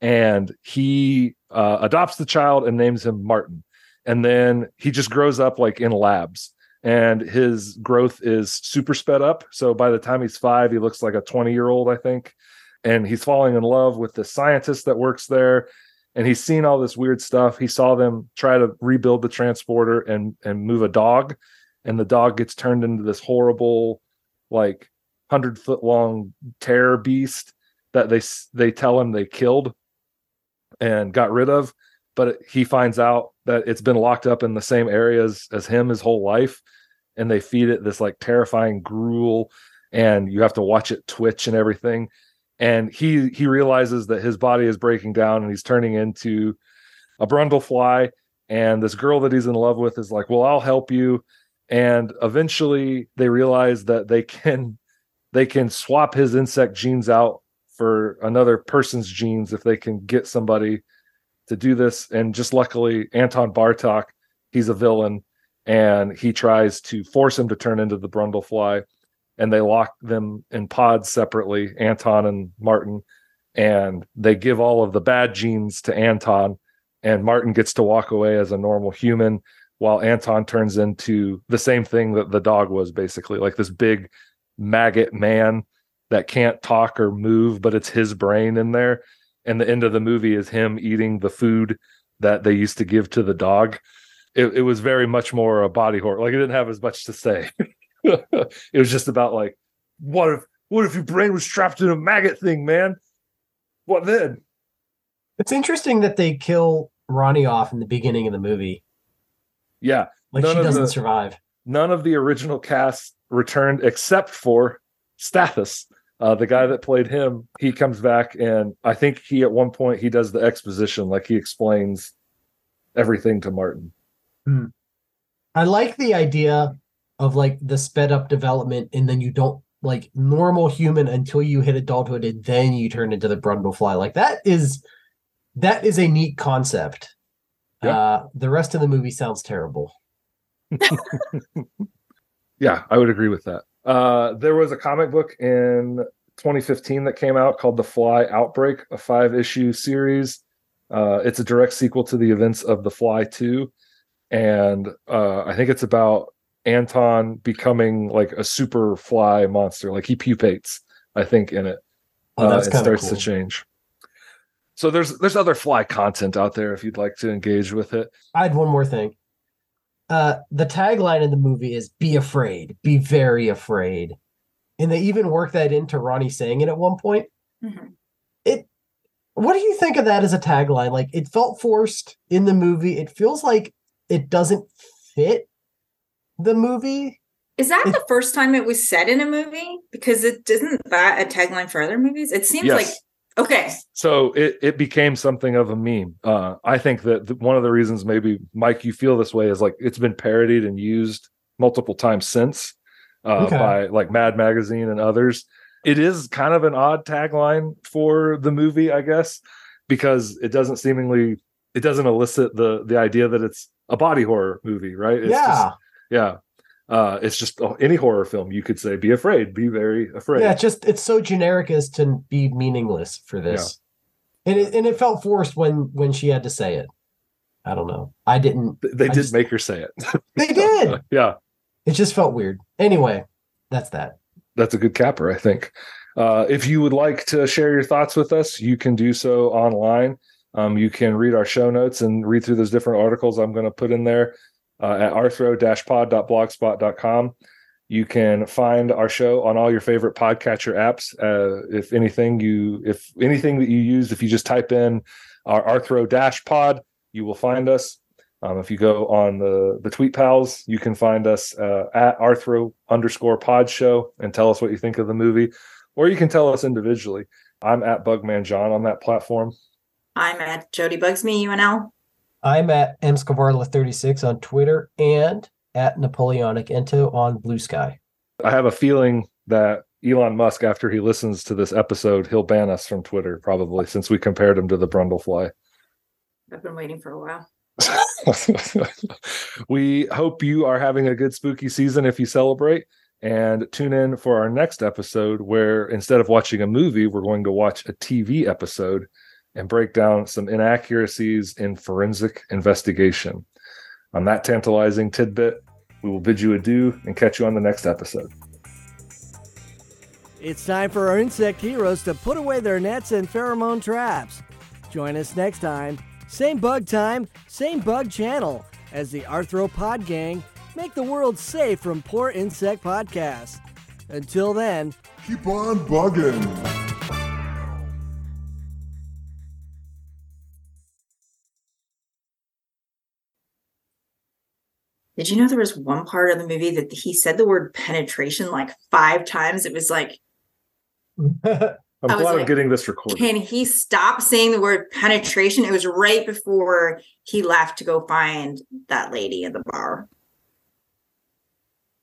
and he uh, adopts the child and names him Martin. And then he just grows up like in labs, and his growth is super sped up. So by the time he's five, he looks like a 20 year old, I think. And he's falling in love with the scientist that works there. And he's seen all this weird stuff. He saw them try to rebuild the transporter and and move a dog and the dog gets turned into this horrible like 100 foot long terror beast that they they tell him they killed and got rid of. But he finds out that it's been locked up in the same areas as him his whole life and they feed it this like terrifying gruel and you have to watch it twitch and everything and he he realizes that his body is breaking down and he's turning into a brundlefly and this girl that he's in love with is like well i'll help you. And eventually they realize that they can they can swap his insect genes out for another person's genes if they can get somebody to do this. And just luckily anton bartok he's a villain and he tries to force him to turn into the brundlefly and they lock them in pods separately anton and martin and they give all of the bad genes to anton and martin gets to walk away as a normal human while anton turns into the same thing that the dog was basically like this big maggot man that can't talk or move but it's his brain in there. And the end of the movie is him eating the food that they used to give to the dog. It, it was very much more a body horror. Like it didn't have as much to say it was just about like what if what if your brain was trapped in a maggot thing man what then It's interesting that they kill Ronnie off in the beginning of the movie. yeah Like None she of doesn't the- survive. none of the original cast returned except for Stathis, uh, the guy that played him. He comes back, and I think he at one point he does the exposition, like he explains everything to Martin. I like the idea of like the sped up development, and then you don't like normal human until you hit adulthood, and then you turn into the Brundle fly. Like that is that is a neat concept. Yeah. Uh, the rest of the movie sounds terrible. Yeah, I would agree with that. Uh, there was a comic book in 2015 that came out called The Fly Outbreak, a five issue series. Uh, it's a direct sequel to the events of The Fly 2. And uh, I think it's about Anton becoming like a super fly monster. Like he pupates, I think, in it. Oh, that's uh, it starts cool. to change. So there's there's other fly content out there if you'd like to engage with it. I had one more thing. Uh, the tagline in the movie is "Be afraid, be very afraid," and they even work that into Ronnie saying it at one point. Mhm. It. What do you think of that as a tagline? Like it felt forced in the movie. It feels like it doesn't fit the movie. Is that the first time it was said in a movie? Because it isn't that a tagline for other movies? It seems Yes. like okay. so it it became something of a meme. Uh, I think that th- one of the reasons maybe Mike you feel this way is like it's been parodied and used multiple times since uh, Okay. by like Mad Magazine and others. It is kind of an odd tagline for the movie, I guess, because it doesn't seemingly it doesn't elicit the the idea that it's a body horror movie, right? It's yeah, just, yeah. Uh, it's just oh, any horror film you could say be afraid, be very afraid. yeah. It's just it's so generic as to be meaningless for this, and it and it felt forced when when she had to say it. I don't know. I didn't. They I did just- make her say it. They did. yeah. It just felt weird. Anyway, that's that. that's a good capper, I think. Uh, if you would like to share your thoughts with us, you can do so online. Um, you can read our show notes and read through those different articles I'm going to put in there uh, at arthro-pod.blogspot.com. You can find our show on all your favorite podcatcher apps. Uh, if anything you, if anything that you use, if you just type in our Arthro dash pod, you will find us. Um, if you go on the the tweet pals, you can find us uh, at Arthro underscore pod show and tell us what you think of the movie, or you can tell us individually. I'm at Bugman John on that platform. I'm at Jody Bugs Me UNL. I'm at mskvarla36 on Twitter and at Napoleonic Ento on Blue Sky. I have a feeling that Elon Musk, after he listens to this episode, he'll ban us from Twitter probably since we compared him to the Brundlefly. I've been waiting for a while. we hope you are having a good spooky season if you celebrate. And tune in for our next episode where instead of watching a movie, we're going to watch a TV episode and break down some inaccuracies in forensic investigation. On that tantalizing tidbit, we will bid you adieu and catch you on the next episode. It's time for our insect heroes to put away their nets and pheromone traps. Join us next time, same bug time, same bug channel, as the Arthropod Gang make the world safe from poor insect podcasts. Until then, Keep on bugging. Did you know there was one part of the movie that he said the word penetration like five times? It was like, I'm glad I'm getting this recorded. can he stop saying the word penetration? It was right before he left to go find that lady in the bar.